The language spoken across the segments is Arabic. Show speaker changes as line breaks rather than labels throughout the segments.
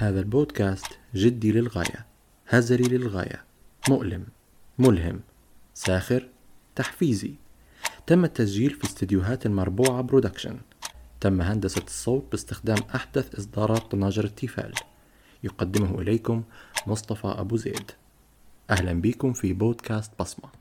هذا البودكاست جدي للغاية هزلي للغاية مؤلم ملهم ساخر تحفيزي. تم التسجيل في استديوهات المربوعة Production. تم هندسة الصوت باستخدام أحدث إصدارات طناجر التيفال. يقدمه إليكم مصطفى أبو زيد. أهلا بكم في بودكاست بصمة.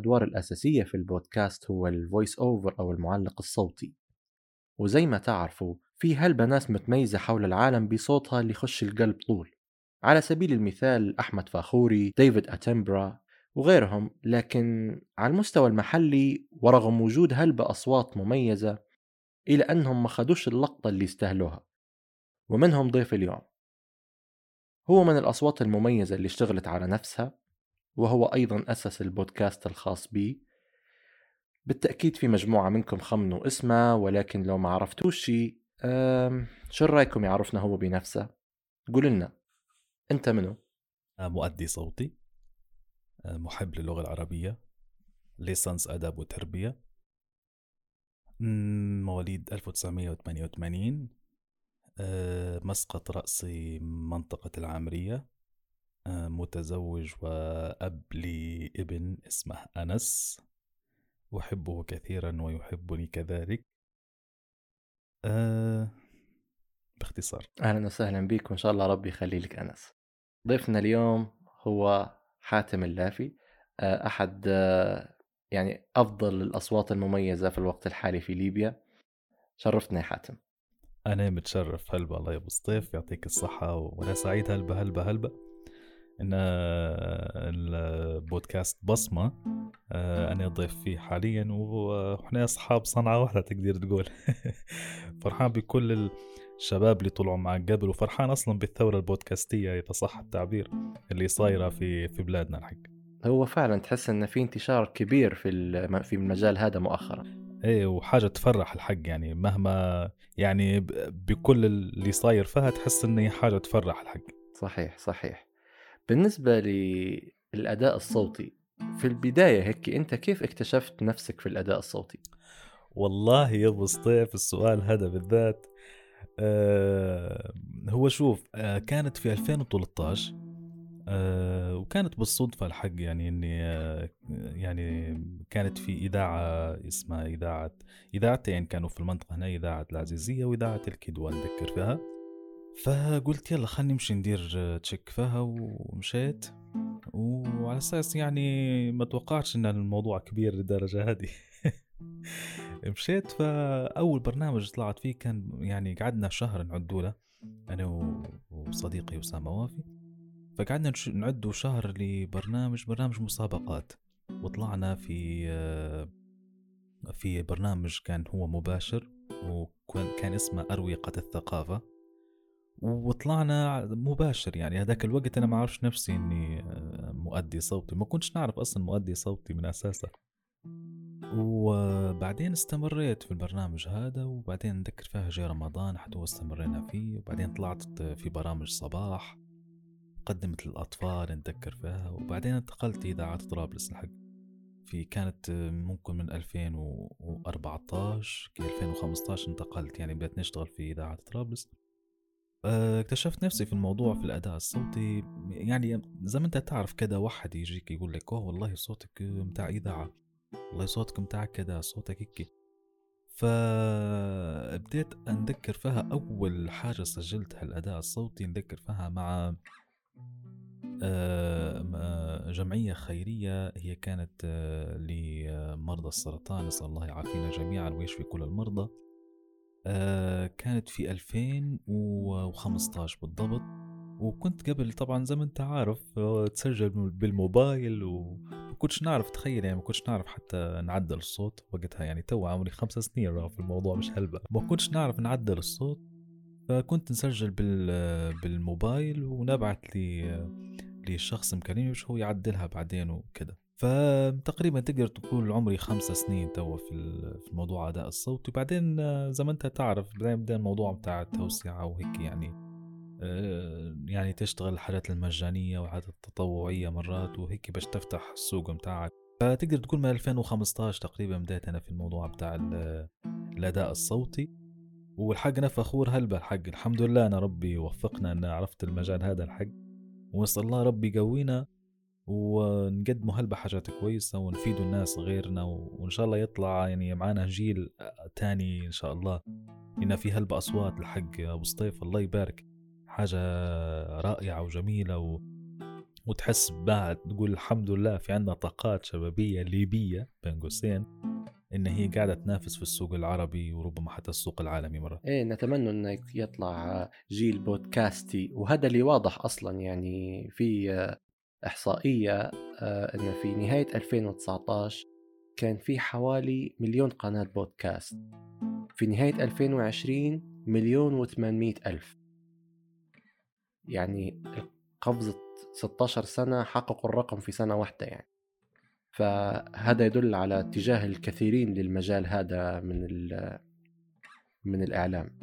الأدوار الأساسية في البودكاست هو ال voice over أو المعلق الصوتي. وزي ما تعرفوا في هلبة ناس متميزة حول العالم بصوتها اللي يخش القلب طول. على سبيل المثال أحمد فاخوري، ديفيد أتنبرا وغيرهم. لكن على المستوى المحلي ورغم وجود هلبة أصوات مميزة إلا أنهم ما خدوش اللقطة اللي يستاهلوها. ومنهم ضيف اليوم. هو من الأصوات المميزة اللي اشتغلت على نفسها. وهو أيضا أسس البودكاست الخاص بي. بالتأكيد في مجموعة منكم خمنوا اسمه ولكن لو ما عرفتوش شي شو رأيكم يعرفنا هو بنفسه؟ قول لنا. أنت منو؟
مؤدي صوتي. محب للغة العربية. ليسانس أدب وتربية. مواليد 1988 آه، مسقط رأسي منطقة العامرية. متزوج وأب لابن اسمه أنس. أحبه كثيرا ويحبني كذلك. أه باختصار.
أهلا وسهلا بك وإن شاء الله ربي يخلي لك أنس. ضيفنا اليوم هو حاتم اللافي. أه، أحد أه، يعني أفضل الأصوات المميزة في الوقت الحالي في ليبيا. شرفتنا يا حاتم.
أنا متشرف. هلبا الله يا أبو سطيف يعطيك الصحة وأنا سعيد. هلبا هلبا هلبا. إن آه، البودكاست بصمة آه، أنا ضيف فيه حاليا وإحنا أصحاب صنعة واحدة تقدر تقول. فرحان بكل الشباب اللي طلعوا معك قبل وفرحان أصلا بالثورة البودكاستية إذا صح التعبير اللي صايرة في في بلادنا الحق.
هو فعلا تحس إن في انتشار كبير في في المجال هذا مؤخرا.
إيه وحاجة تفرح الحق يعني مهما يعني بكل اللي صاير فيها تحس إن هي حاجة تفرح الحق.
صحيح صحيح. بالنسبة للأداء الصوتي في البداية هيك أنت كيف اكتشفت نفسك في الأداء الصوتي؟
والله يا أبو سطيف السؤال هذا بالذات آه هو شوف آه كانت في 2013 آه وكانت بالصدفة الحق يعني إني آه يعني كانت في إذاعة اسمها إذاعة إذاعتين كانوا في المنطقة هنا إذاعة العزيزية وإذاعة الكدوة نذكر فيها فقلت يلا خلني نمشي ندير تشيك. فيها ومشيت. وعلى أساس يعني ما توقعتش إن الموضوع كبير للدرجة هذه. مشيت. فأول برنامج طلعت فيه كان يعني قعدنا شهر نعدوا له. أنا وصديقي أسامة وافي. فقعدنا نعدوا شهر لبرنامج برنامج مسابقات. وطلعنا في في برنامج كان هو مباشر. وكان كان اسمه أروقة الثقافة. وطلعنا مباشر يعني. هذاك الوقت أنا ما أعرفش نفسي إني آه، مؤدي صوتي. ما كنتش نعرف أصلا مؤدي صوتي من أساسه. وبعدين استمريت في البرنامج هذا وبعدين نذكر فيها جاء رمضان حتى واستمرينا فيه. وبعدين طلعت في برامج صباح قدمت للأطفال نذكر فيها. وبعدين انتقلت إذاعة طرابلس الحق. في كانت ممكن من 2014 كي 2015 انتقلت يعني. بدأت نشتغل في إذاعة طرابلس. آه، اكتشفت نفسي في الموضوع في الأداء الصوتي. يعني زي ما أنت تعرف كذا واحد يجيك يقول لك أوه والله صوتك متاع إذاعة والله صوتك متاع كذا صوتك هيك. فبديت أنذكر فيها أول حاجة سجلتها الأداء الصوتي نذكر فيها مع آه، جمعية خيرية هي كانت آه، لمرضى السرطان نسأل الله يعافينا جميعا ويشفي كل المرضى. آه، كانت في 2015 بالضبط. وكنت قبل طبعا زي ما انت عارف تسجل بالموبايل وما كنتش نعرف تخيل يعني ما كنتش نعرف حتى نعدل الصوت. وقتها يعني تو عمري خمس سنين في الموضوع مش هلبة. ما كنتش نعرف نعدل الصوت. فكنت نسجل بال بالموبايل ونبعت لي للشخص مكلمني مش هو يعدلها بعدين وكده. فتقريبا تقدر تقول عمري خمس سنين توا في الموضوع أداء الصوت. وبعدين زي ما أنت تعرف بعدين بدأ الموضوع بتاع التوسعه وهيك يعني آه، يعني تشتغل الحالات المجانية والحالات التطوعية مرات وهيك باش تفتح السوق متاعك. فتقدر تقول من 2015 تقريبا بديت أنا في الموضوع بتاع الأداء الصوتي. والحق أنا فخور هلبا الحق. الحمد لله أنا ربي وفقنا أن عرفت المجال هذا الحق. ونسال الله ربي يقوينا. ونقدموا هلبا حاجات كويسة ونفيدوا الناس غيرنا وإن شاء الله يطلع يعني معانا جيل تاني إن شاء الله. لأن في هلبا أصوات الحق أبو سطيف. الله يبارك. حاجة رائعة وجميلة و... وتحس بعد تقول الحمد لله في عندنا طاقات شبابية ليبية بين قوسين إن هي قاعدة تنافس في السوق العربي وربما حتى السوق العالمي مرة.
إيه نتمنى انه يطلع جيل بودكاستي. وهذا اللي واضح أصلا يعني في إحصائية آه، إن في نهاية 2019 كان في حوالي مليون قناة بودكاست. في نهاية 2020 مليون و800 ألف. يعني قفزة 16 سنة حققوا الرقم في سنة واحدة يعني. فهذا يدل على اتجاه الكثيرين للمجال هذا من من الإعلام.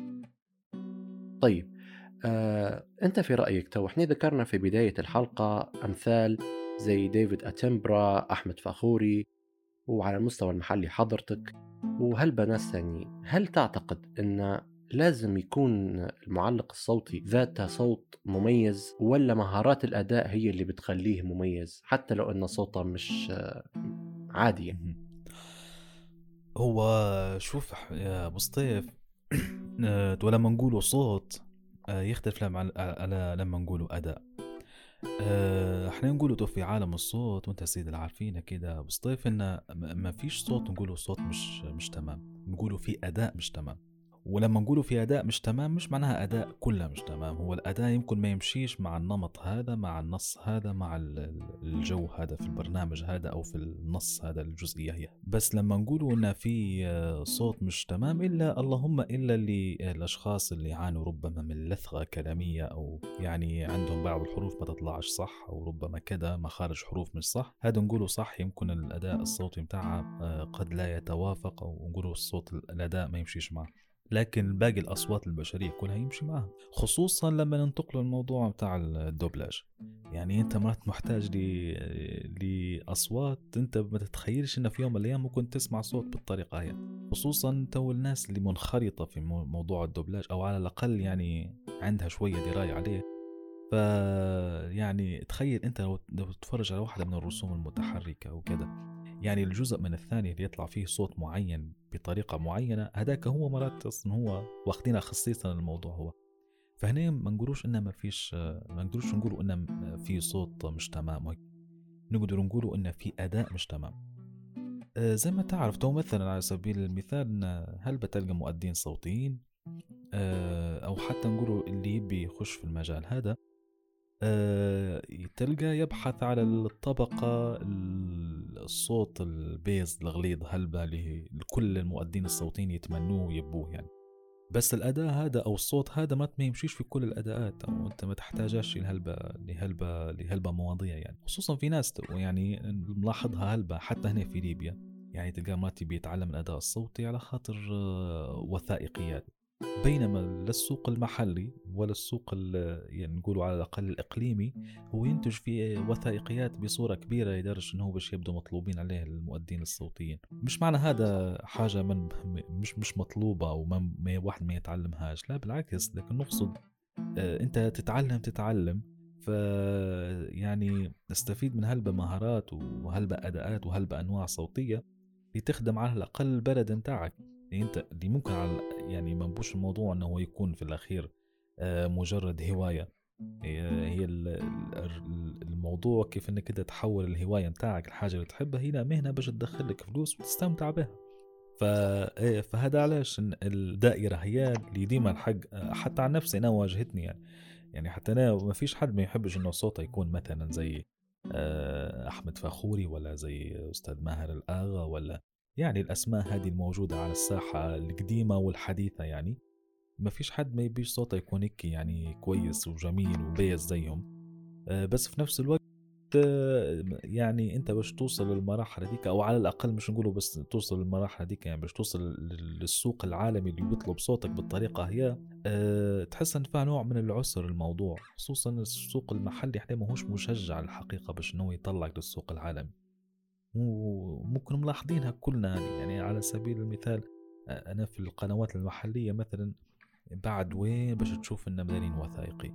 طيب آه، أنت في رأيك تو إحنا ذكرنا في بداية الحلقة أمثال زي ديفيد أتمبرا أحمد فاخوري وعلى المستوى المحلي حضرتك وهل ناس ثانيين هل تعتقد أن لازم يكون المعلق الصوتي ذات صوت مميز ولا مهارات الأداء هي اللي بتخليه مميز حتى لو أن صوته مش عادي يعني.
هو شوف يا سطيف آه، ولما نقولوا صوت آه، يختلف على لما نقولوا أداء. آه، إحنا نقولوا في عالم الصوت وأنت سيد العارفين كده أبو سطيف إن ما فيش صوت نقولوا صوت مش مش تمام. نقولوا في أداء مش تمام. ولما نقولوا في أداء مش تمام مش معناها أداء كله مش تمام. هو الأداء يمكن ما يمشيش مع النمط هذا مع النص هذا مع الجو هذا في البرنامج هذا أو في النص هذا الجزئية هي. بس لما نقولوا إن في صوت مش تمام إلا اللهم إلا للأشخاص اللي يعانوا ربما من لثغة كلامية أو يعني عندهم بعض الحروف ما تطلعش صح أو ربما كذا مخارج حروف مش صح هذا نقوله صح. يمكن الأداء الصوتي متاعها آه، قد لا يتوافق أو نقوله الصوت الأداء ما يمشيش معه. لكن باقي الأصوات البشرية كلها يمشي معها خصوصا لما ننتقل للموضوع بتاع الدوبلاج. يعني أنت مرات محتاج لأصوات أنت ما تتخيلش إن في يوم من الأيام ممكن تسمع صوت بالطريقة هي خصوصا تو الناس اللي منخرطة في موضوع الدوبلاج أو على الأقل يعني عندها شوية دراية عليه. ف يعني تخيل أنت لو تتفرج على واحدة من الرسوم المتحركة وكذا يعني الجزء من الثاني اللي يطلع فيه صوت معين بطريقة معينة هذاك هو مرات أصلا هو واخدينها خصيصا الموضوع هو. فهنا ما نقولوش إنه ما فيش ما نقدروش نقولوا إنه في صوت مش تمام. نقدر نقولوا إنه في أداء مش تمام. آه، زي ما تعرف تو مثلا على سبيل المثال هل بتلقى مؤدين صوتيين؟ آه، أو حتى نقولوا اللي يبي يخش في المجال هذا تلقى يبحث على الطبقة الصوت ال bass الغليظ هلبة اللي كل المؤدين الصوتيين يتمنوه ويبوه يعني. بس الأداء هذا أو الصوت هذا ما يمشيش في كل الأداءات أو أنت ما تحتاجش لهلبة لهلبة لهلبة مواضيع يعني. خصوصا في ناس يعني ملاحظها هلبة حتى هنا في ليبيا. يعني تلقى مراتي بيتعلم الأداء الصوتي على خاطر آه، وثائقيات. بينما لا السوق المحلي ولا السوق يعني نقولوا على الأقل الإقليمي هو ينتج في وثائقيات بصورة كبيرة لدرجه انه باش يبدو مطلوبين عليه المؤدين الصوتيين. مش معنى هذا حاجة من مش مش مطلوبة أو ما واحد ما يتعلمهاش. لا بالعكس لكن نقصد آه، أنت تتعلم تتعلم. ف يعني نستفيد من هلبة مهارات وهلبة أداءات وهلبة أنواع صوتية لتخدم على الأقل البلد نتاعك. يعني أنت اللي ممكن على يعني ما نبوش الموضوع إنه يكون في الأخير آه، مجرد هواية هي الموضوع كيف إنك أنت تحول الهواية متاعك الحاجة اللي تحبها إلى مهنة باش تدخل لك فلوس وتستمتع بها. إيه، فهذا علاش الدائرة هي اللي ديما الحق حتى عن نفسي أنا واجهتني يعني يعني حتى أنا ما فيش حد ما يحبش إنه صوته يكون مثلا زي آه، أحمد فاخوري ولا زي أستاذ ماهر الأغا ولا يعني الأسماء هذه الموجودة على الساحة القديمة والحديثة يعني. ما فيش حد ما يبيش صوته يكون يعني كويس وجميل وبيز زيهم. آه، بس في نفس الوقت آه، يعني أنت باش توصل للمراحل هذيك أو على الأقل مش نقوله بس توصل للمراحل هذيك يعني باش توصل للسوق العالمي اللي بيطلب صوتك بالطريقة هي أه تحس إن فيها نوع من العسر الموضوع خصوصا السوق المحلي إحنا ماهوش مشجع الحقيقة باش إنه يطلعك للسوق العالمي. وممكن ملاحظينها كلنا يعني على سبيل المثال أنا في القنوات المحلية مثلا بعد وين باش تشوف لنا مدارين وثائقي؟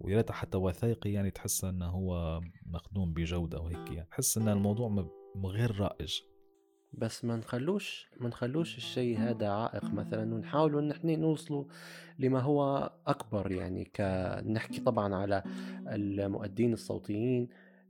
ويا ريت حتى وثائقي يعني تحس إنه هو مخدوم بجودة وهيك يعني. تحس إن الموضوع غير رائج.
بس ما نخلوش ما نخلوش الشيء هذا عائق مثلا. ونحاولوا إن إحنا نوصلوا لما هو أكبر يعني كنحكي طبعا على المؤدين الصوتيين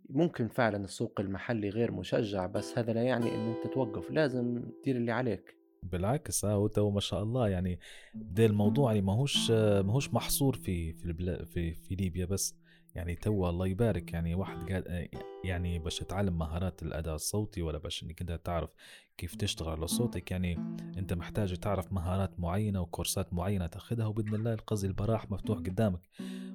ممكن فعلا السوق المحلي غير مشجع بس هذا لا يعني إن أنت توقف لازم تدير اللي عليك.
بالعكس آه تو ما شاء الله يعني ده الموضوع يعني ماهوش ماهوش محصور في في في, في ليبيا بس. يعني تو الله يبارك يعني واحد قال يعني باش تتعلم مهارات الأداء الصوتي ولا باش إنك أنت تعرف كيف تشتغل على صوتك يعني أنت محتاج تعرف مهارات معينة وكورسات معينة تأخذها وبإذن الله قصدي البراح مفتوح قدامك.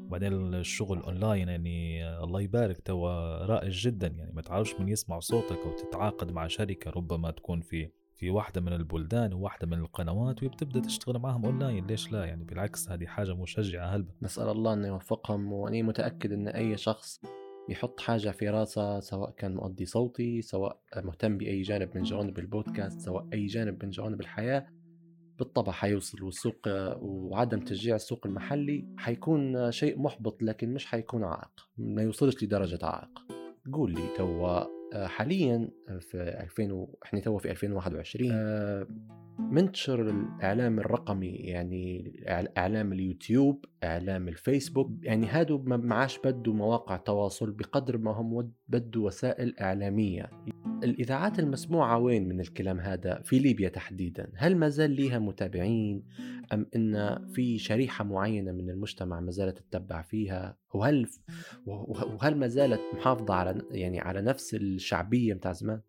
وبعدين الشغل أونلاين يعني الله يبارك تو رائج جدا يعني ما تعرفش من يسمع صوتك أو تتعاقد مع شركة ربما تكون في في واحدة من البلدان وواحدة من القنوات وبتبدا تشتغل معهم أونلاين. ليش لا؟ يعني بالعكس هذه حاجة مشجعة. هلبة
نسأل الله إنه يوفقهم وأني متأكد إن أي شخص يحط حاجة في راسه سواء كان مؤدي صوتي سواء مهتم بأي جانب من جوانب البودكاست سواء أي جانب من جوانب الحياة بالطبع حيوصل. والسوق وعدم تشجيع السوق المحلي حيكون شيء محبط لكن مش حيكون عائق ما يوصلش لدرجة عائق. قول لي توا حاليا في 2000 و... إحنا تو في 2021 آه، منتشر الإعلام الرقمي يعني إعلام اليوتيوب إعلام الفيسبوك يعني هادو ما عادش بدوا مواقع تواصل بقدر ما هم بدوا وسائل إعلامية. الإذاعات المسموعة وين من الكلام هذا؟ في ليبيا تحديدا. هل ما زال ليها متابعين؟ أم إن في شريحة معينة من المجتمع ما زالت تتبع فيها؟ وهل وهل ما زالت محافظة على يعني على نفس الشعبية متاع زمان؟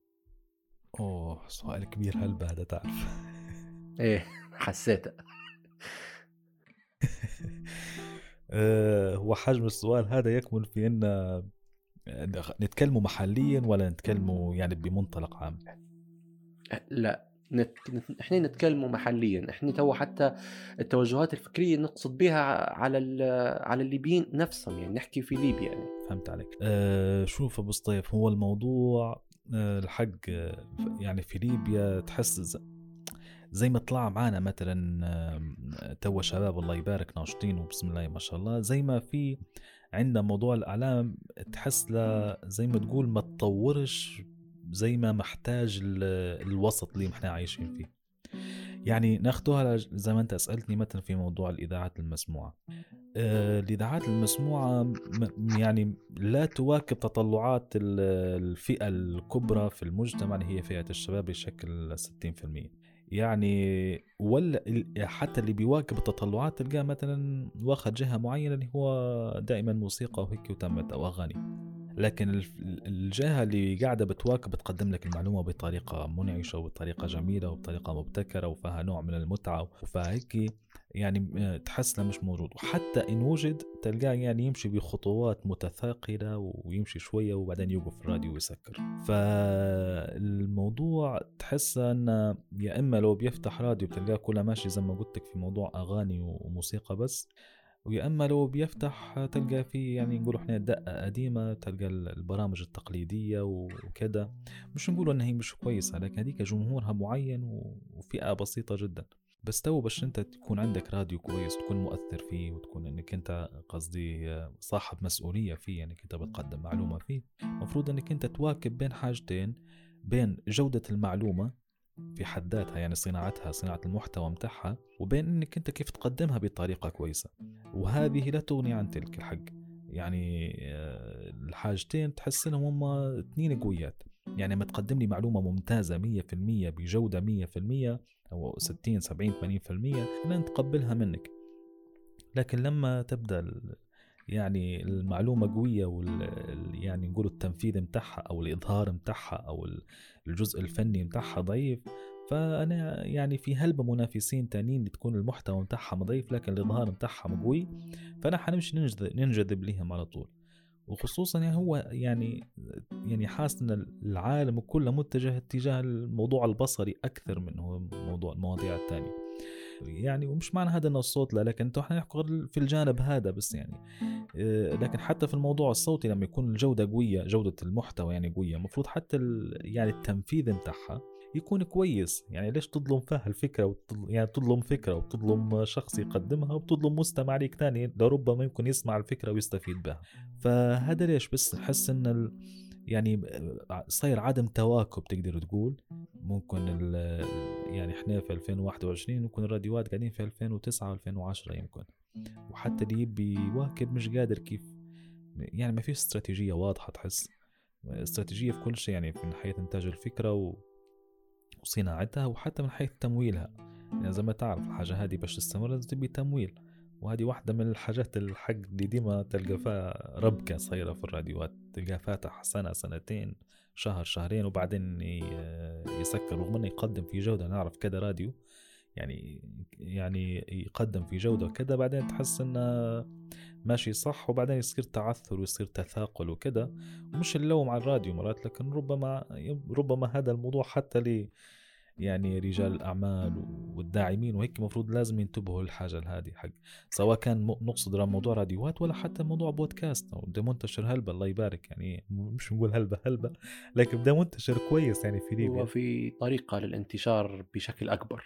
أوه سؤال كبير. هل هذا تعرف؟
إيه حسيتها
آه، هو حجم السؤال هذا يكمن في إن نتكلموا محليا ولا نتكلموا يعني بمنطلق عام؟
لا نت... إحنا نتكلموا محليا. إحنا تو حتى التوجهات الفكرية نقصد بها على ال... على الليبيين نفسهم يعني نحكي في ليبيا يعني.
فهمت عليك. أه شوف أبو سطيف هو الموضوع الحق يعني في ليبيا تحس زي ما طلع معانا مثلا توا شباب الله يبارك ناشطين وبسم الله ما شاء الله زي ما في عندنا موضوع الإعلام تحس زي ما تقول ما تطورش زي ما محتاج الوسط اللي إحنا عايشين فيه. يعني ناخدوها زي ما انت سالتني مثلا في موضوع الاذاعات المسموعة. آه الاذاعات المسموعة يعني لا تواكب تطلعات الفئة الكبرى في المجتمع اللي هي فئة الشباب بشكل 60% يعني ولا حتى اللي بيواكب التطلعات تلقاه مثلا واخد جهة معينة اللي هو دائما موسيقى وهيك وتمت أو أغاني. لكن الجهة اللي قاعدة بتواكب بتقدم لك المعلومة بطريقة منعشة وبطريقة جميلة وبطريقة مبتكرة وفيها نوع من المتعة وفهيك يعني تحس مش موجود. وحتى إن وجد تلقاه يعني يمشي بخطوات متثاقلة ويمشي شوية وبعدين يوقف الراديو ويسكر. فالموضوع تحس ان يا إما لو بيفتح راديو بتلقاه كله ماشي زي ما قلت لك في موضوع أغاني وموسيقى بس لو بيفتح تلقى في يعني نقول إحنا دقة قديمة تلقى البرامج التقليدية وكذا مش نقول إنها هي مش كويسة لكن هذيك جمهورها معين وفئة بسيطة جدا. بس تو باش أنت تكون عندك راديو كويس تكون مؤثر فيه وتكون إنك أنت قصدي صاحب مسؤولية فيه انك انت بتقدم معلومة فيه المفروض إنك أنت تواكب بين حاجتين بين جودة المعلومة في حد ذاتها يعني صناعتها صناعة المحتوى متاعها وبين إنك أنت كيف تقدمها بطريقة كويسة. وهذه لا تغني عن تلك الحق. يعني آه، الحاجتين تحس إنهم هم اثنين قويات. يعني ما تقدم لي معلومة ممتازة 100% بجودة 100% أو 60 70 80% أنا نتقبلها منك. لكن لما تبدأ يعني المعلومة قوية وال يعني نقول التنفيذ متاعها أو الإظهار متاعها أو الجزء الفني متاعها ضعيف فأنا يعني في هلبة منافسين تانيين تكون المحتوى متاعهم ضعيف لكن الإظهار متاعهم قوي فأنا حنمشي ننجذب, ننجذب ليهم على طول. وخصوصا يعني هو يعني يعني حاسس إن العالم كله متجه اتجاه الموضوع البصري أكثر من هو موضوع المواضيع الثانية يعني ومش معنى هذا انه الصوت لا لكن إحنا نحكي في الجانب هذا بس يعني. آه، لكن حتى في الموضوع الصوتي لما يكون الجودة قوية جودة المحتوى يعني قوية المفروض حتى يعني التنفيذ متاعها يكون كويس. يعني ليش تظلم فيها الفكرة يعني تظلم فكرة وتظلم شخص يقدمها وتظلم مستمع ليك تاني لربما يمكن يسمع الفكرة ويستفيد بها. فهذا ليش؟ بس نحس إن ال... يعني صاير عدم تواكب تقدر تقول. ممكن ال... يعني إحنا في 2021 ممكن الراديوات قاعدين في 2009 و2010 يمكن. وحتى اللي يبي يواكب مش قادر كيف. يعني ما فيش استراتيجية واضحة تحس. استراتيجية في كل شيء يعني في ناحية إنتاج الفكرة و... وصناعتها وحتى من حيث تمويلها. يعني زي ما تعرف الحاجة هذه باش تستمر لازم تبي تمويل. وهذه واحدة من الحاجات الحق اللي ديما تلقى فيها ربكة صايرة في الراديوات تلقى فاتح سنة سنتين شهر شهرين وبعدين يسكر رغم إنه يقدم في جودة. نعرف كذا راديو يعني يعني يقدم في جودة وكذا بعدين تحس إنه ماشي صح وبعدين يصير تعثر ويصير تثاقل وكذا ومش اللوم على الراديو مرات لكن ربما ربما هذا الموضوع حتى لي يعني رجال الأعمال والداعمين وهيك المفروض لازم ينتبهوا للحاجة هذه حق سواء كان نقصد موضوع راديوات ولا حتى موضوع بودكاست. بده منتشر هلبة الله يبارك يعني مش نقول هلبة هلبة لكن بده منتشر كويس يعني في ليبيا.
وفي طريقة للانتشار بشكل أكبر.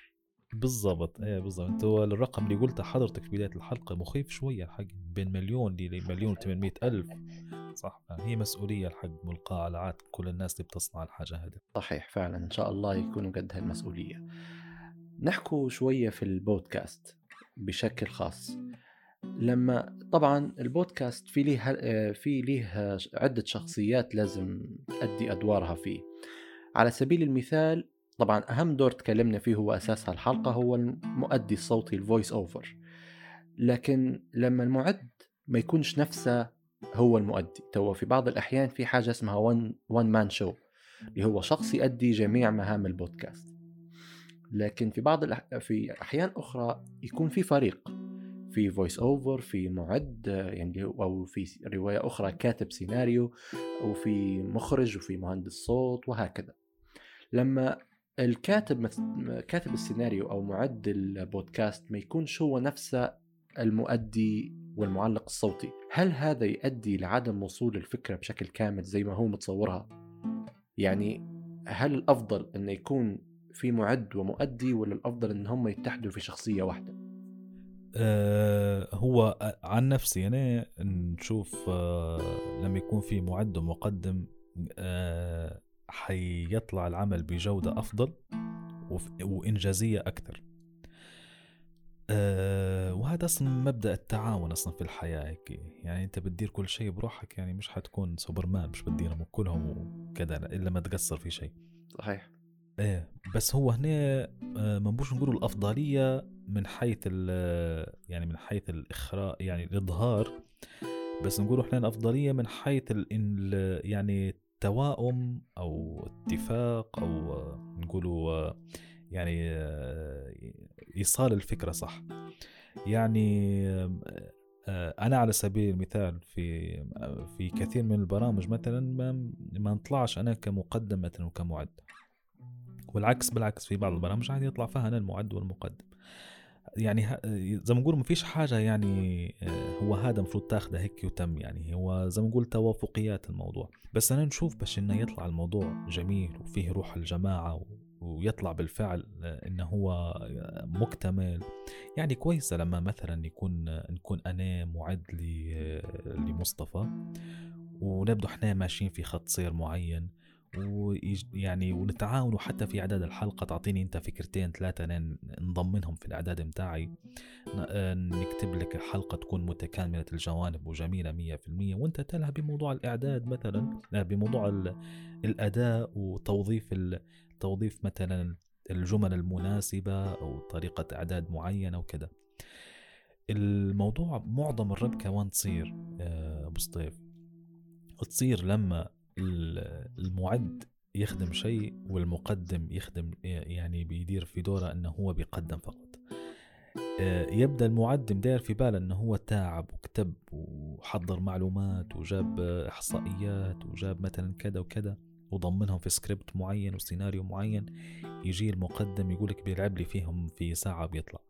بالضبط. إيه بالضبط. انت الرقم اللي قلته حضرتك في بداية الحلقة مخيف شوية الحق بين مليون لمليون و800 ألف. صح. هي مسؤولية الحق ملقاه على عاتق كل الناس اللي بتصنع الحاجة هذه.
صحيح فعلا. إن شاء الله يكونوا قد هالمسؤولية. نحكوا شوية في البودكاست بشكل خاص. لما طبعا البودكاست في ليه في ليه عدة شخصيات لازم تأدي أدوارها فيه. على سبيل المثال طبعا أهم دور تكلمنا فيه هو أساس هالحلقة هو المؤدي الصوتي الفويس أوفر لكن لما المعد ما يكونش نفسه هو المؤدي. تو في بعض الأحيان في حاجة اسمها one one man show اللي هو شخص يؤدي جميع مهام البودكاست. لكن في بعض الأح... في أحيان أخرى يكون في فريق في voice over في معد يعني أو في رواية أخرى كاتب سيناريو وفي مخرج وفي مهندس صوت وهكذا. لما الكاتب كاتب السيناريو أو معد البودكاست ما يكونش هو نفسه المؤدي والمعلق الصوتي. هل هذا يؤدي لعدم وصول الفكرة بشكل كامل زي ما هو متصورها؟ يعني هل الأفضل أنه يكون في معد ومؤدي ولا الأفضل أن هم يتحدوا في شخصية واحدة؟
أه هو عن نفسي أنا نشوف أه لما يكون في معد ومقدم أه حيطلع العمل بجودة أفضل وإنجازية أكثر أه وهذا أصلا مبدأ التعاون أصلا في الحياة هيك. يعني أنت بتدير كل شيء بروحك يعني مش حتكون سوبرمان مش بتديرهم كلهم وكذا إلا ما تقصر في شيء.
صحيح.
إيه بس هو هنا آه، ما بنقولوا نقولوا الأفضلية من حيث يعني من حيث الإخراء يعني الإظهار بس نقولوا إحنا الأفضلية من حيث ال يعني توائم أو اتفاق أو نقولوا يعني إيصال الفكرة صح. يعني أنا على سبيل المثال في في كثير من البرامج مثلا ما, ما نطلعش أنا كمقدم مثلا وكمعد. والعكس بالعكس في بعض البرامج عادي يطلع فيها أنا المعد والمقدم. يعني زي ما نقول ما فيش حاجة يعني آه، هو هذا المفروض تاخده هيك وتم يعني. هو زي ما نقول توافقيات الموضوع. بس أنا نشوف باش إنه يطلع الموضوع جميل وفيه روح الجماعة ويطلع بالفعل آه، إنه هو آه، مكتمل. يعني كويسة لما مثلا يكون نكون أنا معد لمصطفى ونبدو إحنا ماشيين في خط سير معين. ويعني ونتعاون وحتى في إعداد الحلقة تعطيني أنت فكرتين ثلاثة نضم منهم في الإعداد متاعي. آه، نكتب لك الحلقة تكون متكاملة الجوانب وجميلة مية في المية وأنت تلها بموضوع الإعداد مثلا بموضوع الأداء وتوظيف توظيف مثلا الجمل المناسبة أو طريقة إعداد معينة وكذا. الموضوع معظم الربكة وين تصير آه، أبو سطيف. تصير لما المعد يخدم شيء والمقدم يخدم يعني بيدير في دوره إنه هو بيقدم فقط. آه، يبدأ المعدم داير في باله إنه هو تعب وكتب وحضر معلومات وجاب إحصائيات وجاب مثلا كذا وكذا وضمنهم في سكريبت معين وسيناريو معين. يجي المقدم يقولك بيلعب لي فيهم في ساعة بيطلع.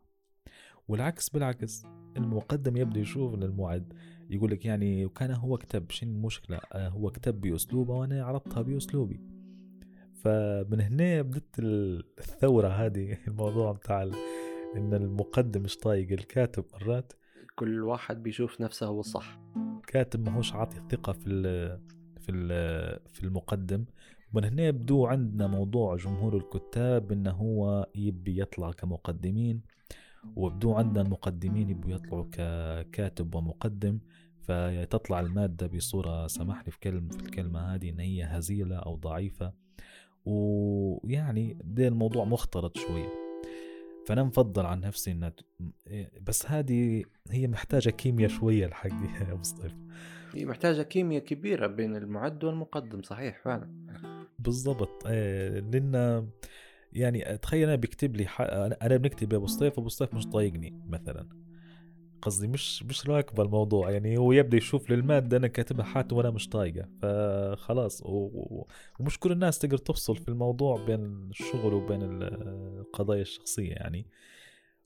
والعكس بالعكس المقدم يبدأ يشوف المعد يقول لك يعني وكان هو كتب شنو المشكلة آه هو كتب بأسلوبه وأنا عرضتها بأسلوبي. فمن هنا بدت الثورة هذه الموضوع بتاع إن المقدم مش طايق؟ الكاتب مرات
كل واحد بيشوف نفسه هو الصح.
كاتب ماهوش عاطي الثقة في ال في ال في المقدم. ومن هنا يبدو عندنا موضوع جمهور الكتاب إنه هو يبي يطلع كمقدمين. وبدو عندنا المقدمين يبوا يطلعوا ككاتب ومقدم فتطلع المادة بصورة سامحني في كلمة في الكلمة هذه إن هي هزيلة أو ضعيفة. ويعني ده الموضوع مختلط شوية. فأنا مفضل عن نفسي إن بس هذه هي محتاجة كيمياء شوية الحق يا
سطيف هي محتاجة كيمياء كبيرة بين المعد والمقدم صحيح فعلا.
بالضبط. إيه، لأن يعني تخيل أنا بكتب لي. أنا بنكتب أبو سطيف أبو سطيف مش طايقني مثلا قصدي مش مش راكبه الموضوع يعني هو يبدأ يشوف للماده أنا كاتبها حاته وأنا مش طايقة فخلاص و... ومش كل الناس تقدر تفصل في الموضوع بين الشغل وبين القضايا الشخصية يعني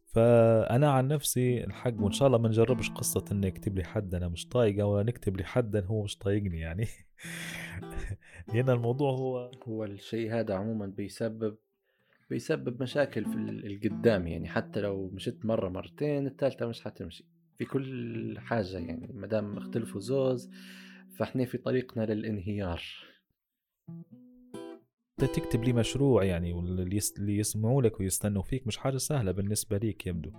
فأنا عن نفسي الحق وإن شاء الله ما نجربش قصة انه يكتب لي حد أنا مش طايقة ولا نكتب لي حد هو مش طايقني يعني لأن الموضوع هو
هو الشيء هذا عموما بيسبب بيسبب مشاكل في القدام يعني حتى لو مشيت مرة مرتين الثالثة مش حتمشي. في كل حاجة يعني ما دام اختلفوا زوز فاحنا في طريقنا للانهيار.
تكتب لي مشروع يعني واللي يسمعوا لك ويستنوا فيك مش حاجة سهلة بالنسبة ليك يبدو.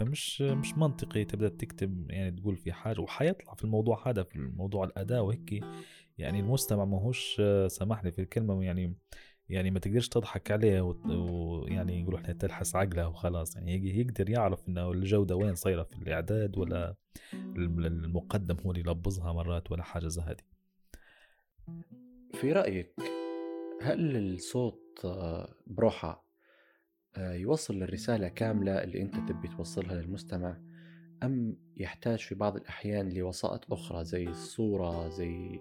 فمش مش منطقي تبدأ تكتب يعني تقول في حاجة وحيطلع في الموضوع هذا في الموضوع الأداء وهيك. يعني المستمع ماهوش سامحني في الكلمة يعني يعني ما تقدرش تضحك عليه ويعني يقولوا إحنا تلحس عقله وخلاص. يعني يقدر يعرف إنه الجودة وين صايرة في الإعداد ولا المقدم هو اللي يلبظها مرات ولا حاجة زي هذه.
في رأيك هل الصوت آه، بروحة آه، يوصل الرسالة كاملة اللي أنت تبي توصلها للمستمع أم يحتاج في بعض الأحيان لوسائط أخرى زي الصورة زي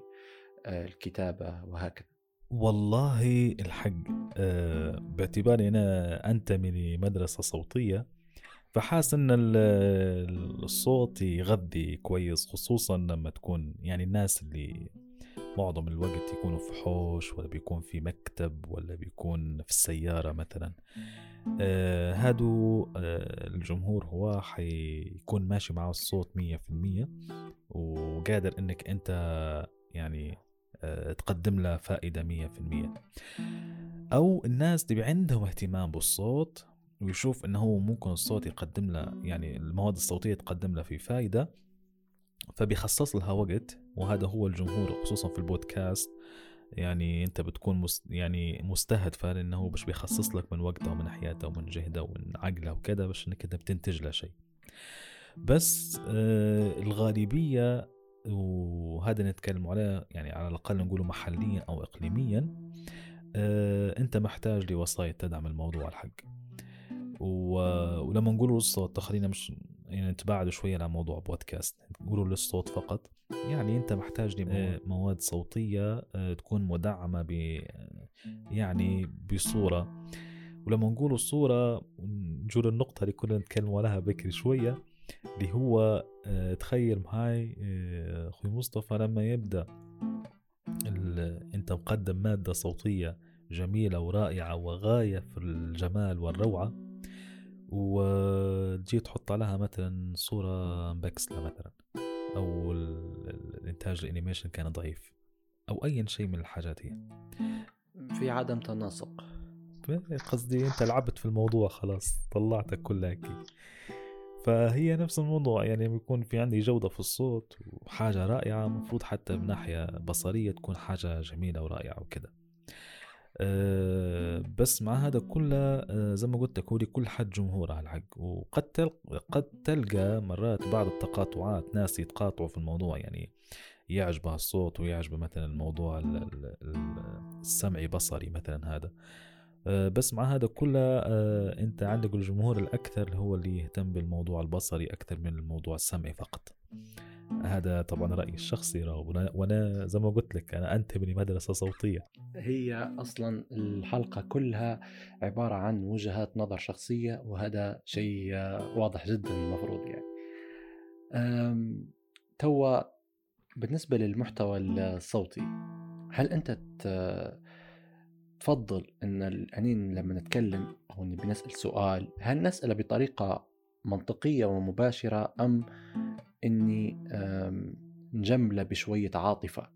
آه، الكتابة وهكذا؟
والله الحق أه باعتباري أنا أنتمي لمدرسة صوتية فحاس إن الصوت يغذي كويس خصوصا لما تكون يعني الناس اللي معظم الوقت يكونوا في حوش ولا بيكون في مكتب ولا بيكون في السيارة مثلا. آه هادو آه الجمهور هو حيكون ماشي معه الصوت مية في المية وقادر إنك أنت يعني آه، تقدم له فائدة مية في المية. أو الناس اللي عندهم اهتمام بالصوت ويشوف إنه هو ممكن الصوت يقدم له يعني المواد الصوتية تقدم له في فائدة فبيخصص لها وقت وهذا هو الجمهور خصوصا في البودكاست. يعني أنت بتكون يعني مستهدف لأنه باش بيخصص لك من وقته ومن حياته ومن جهده ومن عقله وكذا باش إنك أنت بتنتج له شيء. بس آه الغالبية وهذا نتكلم عليه يعني على الأقل نقوله محليا أو إقليميا آه أنت محتاج لوسائط تدعم الموضوع الحق. ولما نقول الصوت خلينا مش يعني نتباعد شوية عن موضوع بودكاست. نقولوا للصوت فقط. يعني أنت محتاج لمواد صوتية آه، تكون مدعمة ب يعني بصورة. ولما نقول الصورة نجول النقطة اللي كنا نتكلم عليها بكري شوية. اللي هو آه، تخيل معاي آه، أخوي مصطفى لما يبدأ انت مقدم مادة صوتية جميلة ورائعة وغاية في الجمال والروعة وتجي تحط عليها مثلا صورة مبكسله مثلا أو الإنتاج الأنيميشن كان ضعيف أو أي شيء من الحاجات هي.
في عدم تناسق.
قصدي أنت لعبت في الموضوع خلاص طلعتك كلها هيك فهي نفس الموضوع يعني بيكون في عندي جودة في الصوت وحاجة رائعة مفروض حتى من ناحية بصرية تكون حاجة جميلة ورائعة وكده. أه بس مع هذا كله أه زي ما قلت لك هو لكل حد جمهور على الحق. وقد تلقى قد تلقى مرات بعض التقاطعات ناس يتقاطعوا في الموضوع يعني يعجبه الصوت ويعجبه مثلا الموضوع السمعي بصري مثلا هذا. بس مع هذا كله آه، أنت عندك الجمهور الأكثر هو اللي يهتم بالموضوع البصري أكثر من الموضوع السمعي فقط. هذا طبعا رأيي الشخصي وأنا زي ما قلت لك أنا أنتمي لمدرسة صوتية.
هي أصلا الحلقة كلها عبارة عن وجهات نظر شخصية وهذا شيء واضح جدا المفروض يعني. توا بالنسبة للمحتوى الصوتي هل أنت تفضل إن الانين لما نتكلم أو بنسال سؤال هل نساله بطريقة منطقية ومباشرة أم إني نجملة بشوية عاطفة؟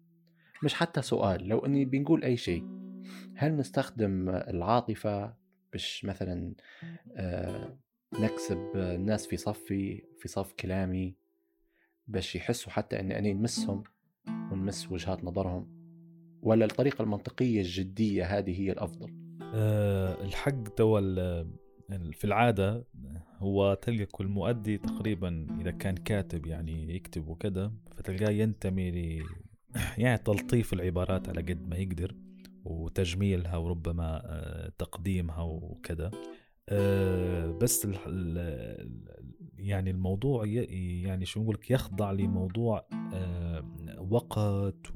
مش حتى سؤال لو إني بنقول أي شيء هل نستخدم العاطفة باش مثلا آه، نكسب الناس في صفي في صف كلامي باش يحسوا حتى اني أنا نمسهم ونمس وجهات نظرهم؟ ولا الطريقة المنطقية الجدية هذه هي الأفضل؟
أه الحق توا في العادة هو تلقى كل مؤدي تقريبا إذا كان كاتب يعني يكتب وكذا فتلقاه ينتمي ل يعني تلطيف العبارات على قد ما يقدر وتجميلها وربما آه، تقديمها وكذا آه، بس يعني الموضوع يعني شو نقول يخضع لموضوع آه، وقت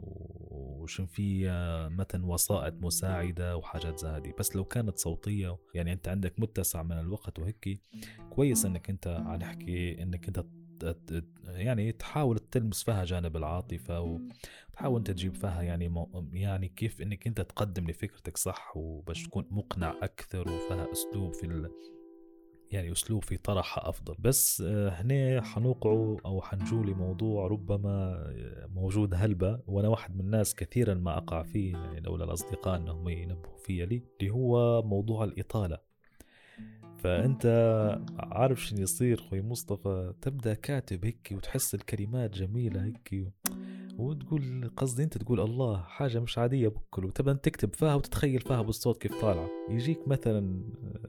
وشن في مثلا وسائط مساعدة وحاجات زي هذه. بس لو كانت صوتية يعني أنت عندك متسع من الوقت وهيك كويس أنك أنت عم نحكي أنك أنت يعني تحاول تلمس فيها جانب العاطفة وتحاول أنت تجيب فيها يعني يعني كيف إنك أنت تقدم لفكرتك صح وباش تكون مقنع أكثر وفيها أسلوب في يعني أسلوب في طرحها أفضل. بس آه، هنا حنوقعوا أو حنجوا لموضوع ربما آه، موجود هلبة وأنا واحد من الناس كثيرا ما أقع فيه يعني لولا الأصدقاء أنهم ينبهوا فيا لي اللي هو موضوع الإطالة. فأنت عارف شنو يصير خوي مصطفى؟ تبدأ كاتب هيك وتحس الكلمات جميلة هيك وتقول قصدي أنت تقول الله حاجة مش عادية بكل وتبدأ تكتب فيها وتتخيل فيها بالصوت كيف طالعة. يجيك مثلا آه،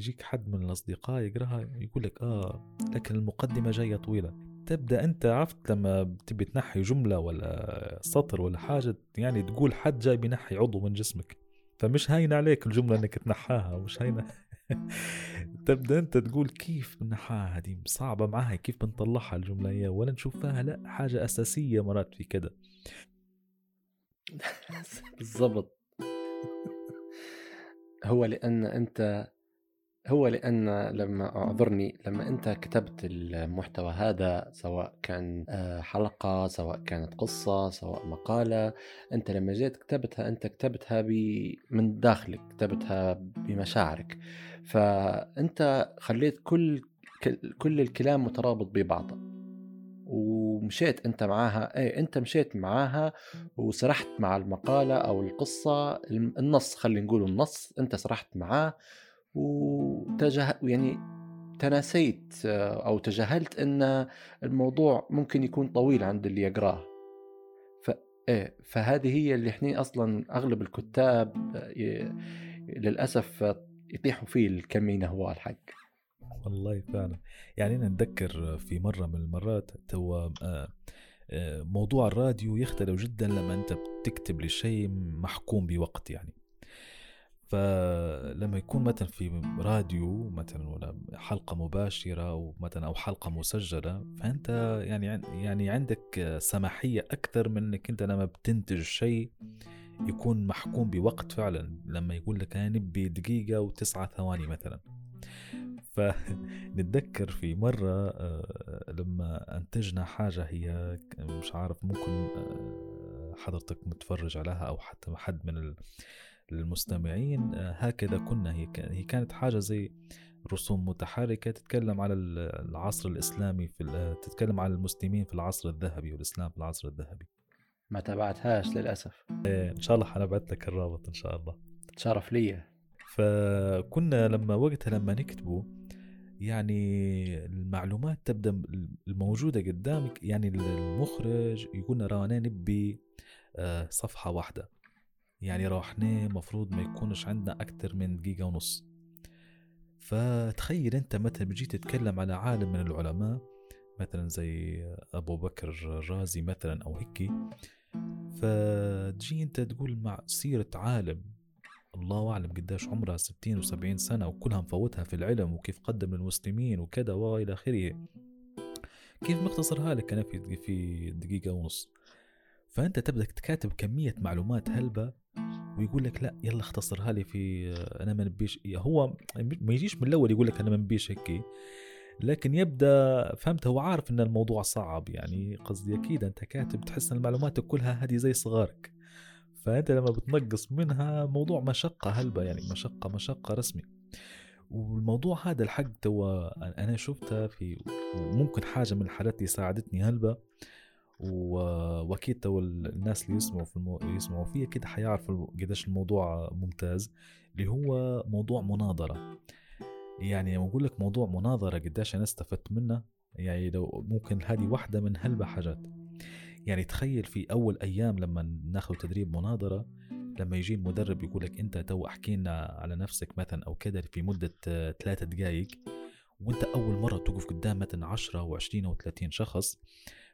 يجيك حد من الأصدقاء يقراها يقول لك آه لكن المقدمة جاية طويلة. تبدأ أنت عرفت لما بتبي تنحي جملة ولا سطر ولا حاجة يعني تقول حد جاي بينحي عضو من جسمك. فمش هاين عليك الجملة إنك تنحاها مش هاينة. تبدأ أنت تقول كيف بنحاها هذه؟ صعبة معها كيف بنطلعها الجملة هي؟ ولا نشوف فيها لا حاجة أساسية مرات في كذا
بالضبط. هو لأن أنت هو لأن لما أعذرني لما أنت كتبت المحتوى هذا سواء كان آه، حلقة سواء كانت قصة سواء مقالة أنت لما جيت كتبتها أنت كتبتها من داخلك كتبتها بمشاعرك. فأنت خليت كل كل الكلام مترابط ببعضه. ومشيت أنت معاها إيه أنت مشيت معاها وسرحت مع المقالة أو القصة النص خلينا نقول النص أنت سرحت معاه. وتجه يعني تناسيت آه، أو تجاهلت إن الموضوع ممكن يكون طويل عند اللي يقراه. ف... إيه فهذه هي اللي إحنا أصلا أغلب الكتاب آه،. للأسف يطيحوا فيه الكمينة هو الحق.
والله فعلا. يعني أنا نتذكر في مرة من المرات تو آه، موضوع الراديو يختلف جدا لما أنت بتكتب لشيء محكوم بوقت يعني. فلما يكون مثلا في راديو مثلا ولا حلقة مباشرة أو مثلا أو حلقة مسجلة فأنت يعني يعني عندك سماحية أكثر من إنك أنت لما بتنتج شيء يكون محكوم بوقت فعلا. لما يقول لك أنا نبي دقيقة وتسعة ثواني مثلا. فنتذكر في مرة آه، لما أنتجنا حاجة هي مش عارف ممكن آه، حضرتك متفرج عليها أو حتى حد من للمستمعين آه، هكذا كنا. هي كانت حاجة زي رسوم متحركة تتكلم على العصر الإسلامي في آه، تتكلم على المسلمين في العصر الذهبي والإسلام في العصر الذهبي.
ما تابعتهاش للأسف.
إيه إن شاء الله حنبعث لك الرابط إن شاء الله.
شرف لي
فكنا لما وقتها لما نكتبه يعني المعلومات تبدأ الموجودة قدامك يعني المخرج يقول لنا نبي آه، صفحة واحدة. يعني روحناه مفروض ما يكونش عندنا أكتر من دقيقة ونص. فتخيل أنت متى بجي تتكلم على عالم من العلماء مثلا زي أبو بكر الرازي مثلا أو هيك فتجي أنت تقول مع سيرة عالم الله أعلم قديش عمرها 60 و70 سنة وكلها مفوتها في العلم وكيف قدم للمسلمين وكذا وإلى آخره. كيف نختصرها لك أنا في في دقيقة ونص؟ فأنت تبدأ تكاتب كمية معلومات هلبة ويقول لك لا يلا اختصرها لي في أنا ما نبيش هو ما يجيش من الأول يقول لك أنا ما نبيش هيك لكن يبدأ فهمت هو عارف إن الموضوع صعب يعني قصدي أكيد أنت كاتب تحس إن المعلومات كلها هذه زي صغارك فأنت لما بتنقص منها موضوع مشقة هلبة يعني مشقة مشقة رسمي والموضوع هذا الحق تو أنا شفتها في وممكن حاجة من الحالات اللي ساعدتني هلبة وأكيد تو الناس اللي يسمعوا في المو... يسمعوا فيه كده حيعرفوا قديش الموضوع ممتاز اللي هو موضوع مناظرة. يعني أقول لك موضوع مناظرة قديش أنا استفدت منه يعني لو ممكن هذه واحدة من هلبة حاجات. يعني تخيل في أول أيام لما ناخذ تدريب مناظرة لما يجي المدرب يقول لك أنت تو احكي لنا على نفسك مثلا أو كذا في مدة ثلاثة دقائق وأنت أول مرة توقف قدام مثلا 10 و20 أو 30 شخص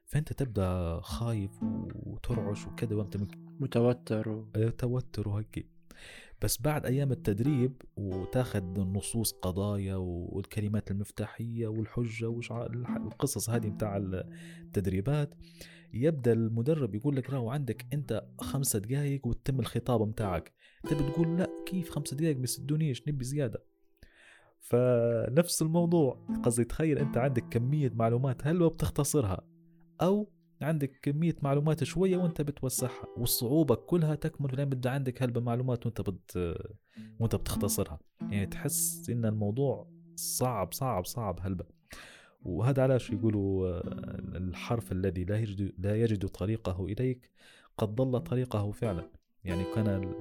فأنت تبدأ خايف وترعش وكذا وأنت
متوتر و...
إيه، توتر وهيك. بس بعد أيام التدريب وتاخذ نصوص قضايا والكلمات المفتاحية والحجة والقصص هذه بتاع التدريبات يبدأ المدرب يقول لك راهو عندك أنت خمسة دقائق وتتم الخطاب متاعك. انت بتقول لا كيف خمسة دقائق بيسدونيش نبي زيادة. فنفس الموضوع. قصدي تخيل أنت عندك كمية معلومات هلوة بتختصرها. أو عندك كمية معلومات شوية وأنت بتوسعها والصعوبة كلها تكمن في بدأ عندك هلبة معلومات وأنت بت وأنت بتختصرها. يعني تحس إن الموضوع صعب صعب صعب هلبة. وهذا علاش يقولوا آه، الحرف الذي لا يجد لا يجد طريقه إليك قد ضل طريقه فعلا. يعني كان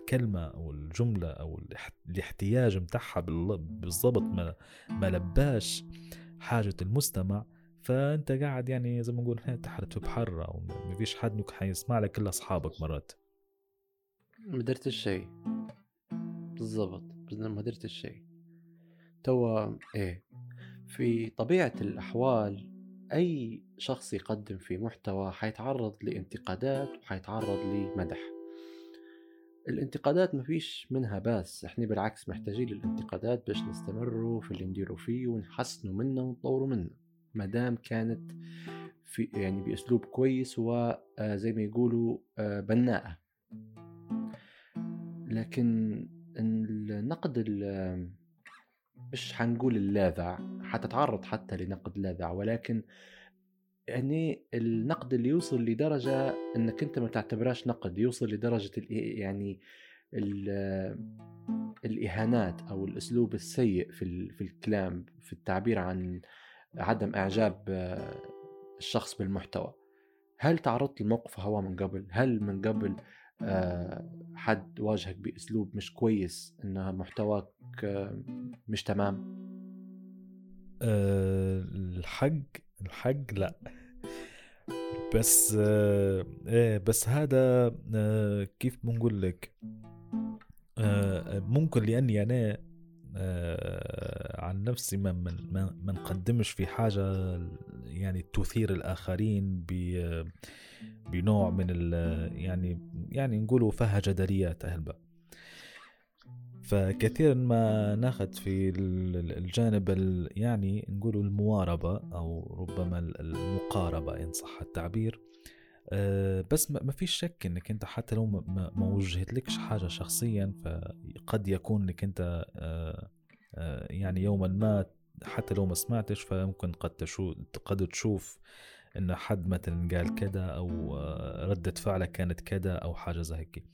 الكلمة أو الجملة أو الاحتياج متاعها بالضبط ما, ما لباش حاجة المستمع فأنت قاعد يعني زي ما نقول تحت في بحر أو ما فيش حد حيسمع لك إلا أصحابك مرات.
ما درت الشيء بالضبط. ما درت الشيء توا إيه. في طبيعة الأحوال أي شخص يقدم في محتوى حيتعرض لانتقادات وحيتعرض لمدح. الانتقادات ما فيش منها باس إحنا بالعكس محتاجين للانتقادات باش نستمروا في اللي نديروا فيه ونحسنوا منه ونطوروا منه. مادام كانت في يعني بأسلوب كويس وزي آه، ما يقولوا آه، بناءة. لكن النقد مش حنقول اللاذع؟ حتتعرض حتى لنقد لاذع ولكن يعني النقد اللي يوصل لدرجة إنك أنت ما تعتبراش نقد يوصل لدرجة يعني الإهانات أو الأسلوب السيء في في الكلام في التعبير عن عدم إعجاب الشخص بالمحتوى. هل تعرضت لموقف هوا من قبل؟ هل من قبل آه، حد واجهك بأسلوب مش كويس إن محتواك آه، مش تمام؟
أه الحق الحق لا. بس آه إيه بس هذا آه كيف بنقول لك؟ آه ممكن لأني أنا آه عن نفسي ما من ما نقدمش في حاجة يعني تثير الآخرين بنوع من ال يعني يعني نقولوا فيها جدليات اهلبا فكثيرا ما ناخذ في الجانب يعني نقولوا المواربة أو ربما المقاربة إن صح التعبير. آه، بس ما فيش شك إنك أنت حتى لو ما وجهتلكش حاجة شخصيا فقد يكون إنك أنت آه، يعني يوما ما حتى لو ما سمعتش فممكن قد تشوف قد تشوف إن حد مثلا قال كذا أو ردة فعله كانت كذا أو حاجة زي هيك.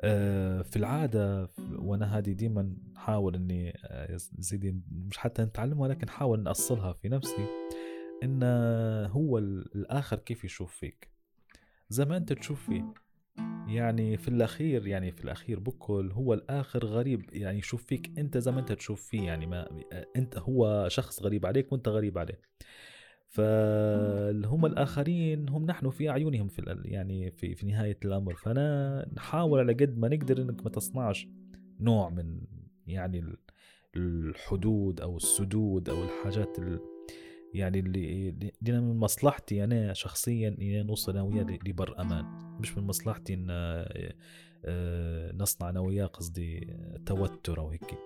آه، في العادة وأنا هذه ديما حاول إني آه، زيدي مش حتى نتعلمها ولكن حاول نأصلها في نفسي إن هو الآخر كيف يشوف فيك. زي ما أنت تشوف فيه يعني في الأخير يعني في الأخير بكل هو الآخر غريب يعني يشوف فيك أنت زي ما أنت تشوف فيه يعني ما أنت هو شخص غريب عليك وأنت غريب عليه. فهم الآخرين هم نحن في أعينهم في يعني في, في نهاية الأمر. فأنا نحاول على قد ما نقدر إنك ما تصنعش نوع من يعني الحدود أو السدود أو الحاجات يعني اللي اللي من مصلحتي أنا شخصيا إني نوصل أنا وياه لبر أمان. مش من مصلحتي إن آه، نصنع أنا وياه قصدي توتر أو هيك.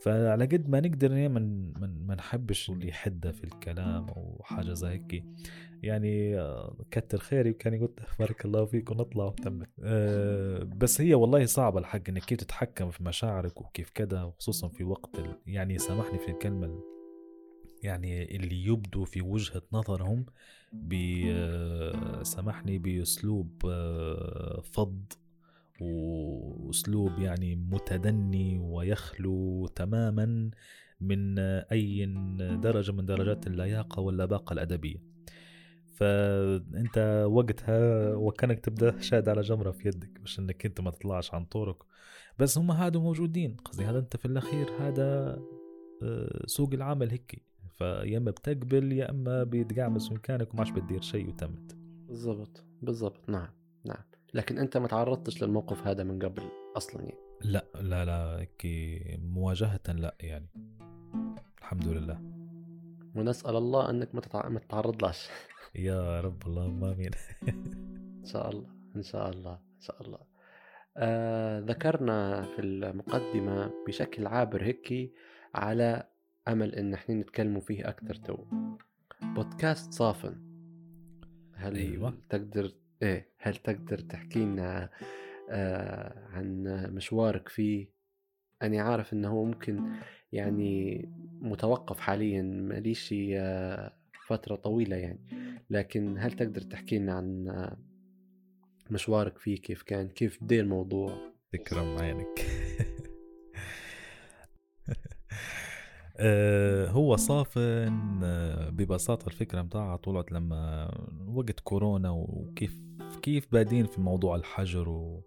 فعلى قد ما نقدر ما ما نحبش اللي يحدى في الكلام أو حاجة زي هيك. يعني آه، كتر خيري وكان قلت بارك الله فيك ونطلع وتمت أه بس هي والله صعبة الحق إنك كيف تتحكم في مشاعرك وكيف كذا خصوصا في وقت يعني سامحني في الكلمة يعني اللي يبدو في وجهة نظرهم آه، سامحني بأسلوب آه، فض وأسلوب يعني متدني ويخلو تماما من أي درجة من درجات اللياقة واللباقة الأدبية. فأنت وقتها وكانك تبدأ شاد على جمرة في يدك مش إنك أنت ما تطلعش عن طورك. بس هم هادو موجودين. قصدي هذا أنت في الأخير هذا آه، سوق العمل هيك فيا إما بتقبل يا إما بيتقعمس مكانك وما عادش بتدير شيء وتمت.
بالضبط بالضبط. نعم نعم. لكن أنت ما تعرضتش للموقف هذا من قبل أصلا يعني؟
لا لا لا هيك مواجهة لا يعني. الحمد لله.
ونسأل الله أنك ما تتعرض
يا رب اللهم امين
إن شاء الله إن شاء الله إن شاء الله. آه ذكرنا في المقدمة بشكل عابر هيك على أمل إن إحنا نتكلموا فيه أكثر تو. بودكاست صافن. هل أيوة. تقدر إيه هل تقدر تحكي لنا آه عن مشوارك فيه؟ أنا عارف إنه هو ممكن يعني متوقف حاليا ماليش آه فترة طويلة يعني. لكن هل تقدر تحكي لنا عن آه مشوارك فيه؟ كيف كان؟ كيف بدي الموضوع؟
تكرم عينك هو صافن آه، ببساطة الفكرة متاعها طلعت لما وقت كورونا وكيف كيف بادين في موضوع الحجر و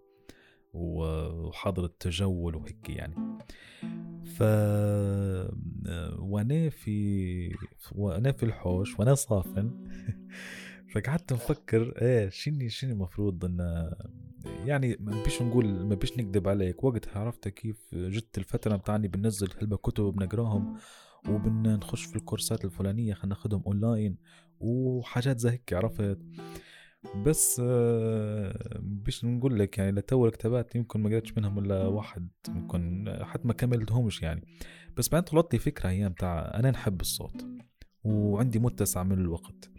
وحظر التجول وهيك يعني. ف آه، وأنا في وأنا في الحوش وأنا صافن. فقعدت نفكر إيه شني شني المفروض إن يعني ما بيش نقول ما بيش نكذب عليك. وقتها عرفت كيف جت الفترة بتاعني بنزل هلبة كتب بنقراهم وبنخش في الكورسات الفلانية خلينا ناخدهم اونلاين وحاجات زي هيك عرفت؟ بس آه، بيش نقول لك يعني لتو الكتابات يمكن ما قريتش منهم إلا واحد يمكن حتى ما كملتهمش يعني. بس بعدين طلعت لي فكرة أيام تاع أنا نحب الصوت وعندي متسع من الوقت.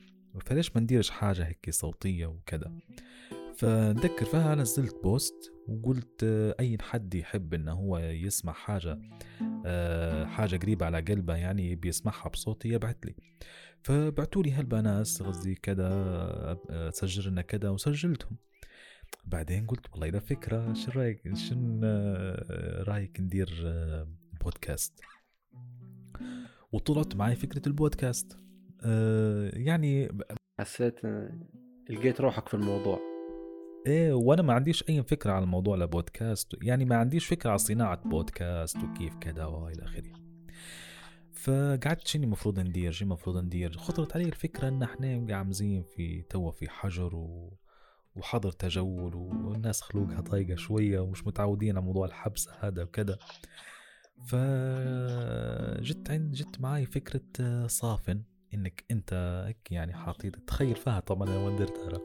فليش ما نديرش حاجة هيك صوتية وكذا؟ فنذكر فيها نزلت بوست وقلت أي حد يحب إنه هو يسمع حاجة آه، حاجة قريبة على قلبه يعني بيسمعها بصوتي يبعت لي. فبعتوا لي هالبناس قصدي كذا آه، سجل لنا كذا وسجلتهم. بعدين قلت والله إذا فكرة شو رأيك شن آه، رأيك ندير بودكاست؟ وطلعت معي فكرة البودكاست. يعني
حسيت لقيت روحك في الموضوع.
إيه وأنا ما عنديش أي فكرة على الموضوع لبودكاست يعني ما عنديش فكرة على صناعة بودكاست وكيف كذا وإلى آخره. فقعدت شنو المفروض ندير شنو المفروض ندير؟ خطرت علي الفكرة إن إحنا قاعمزين في توا في حجر و... وحظر تجول والناس خلوقها ضايقه شوية ومش متعودين على موضوع الحبس هذا وكذا. فجت عند جت معي فكرة صافن إنك أنت يعني حاطين تخيل فيها طبعا أنا درتها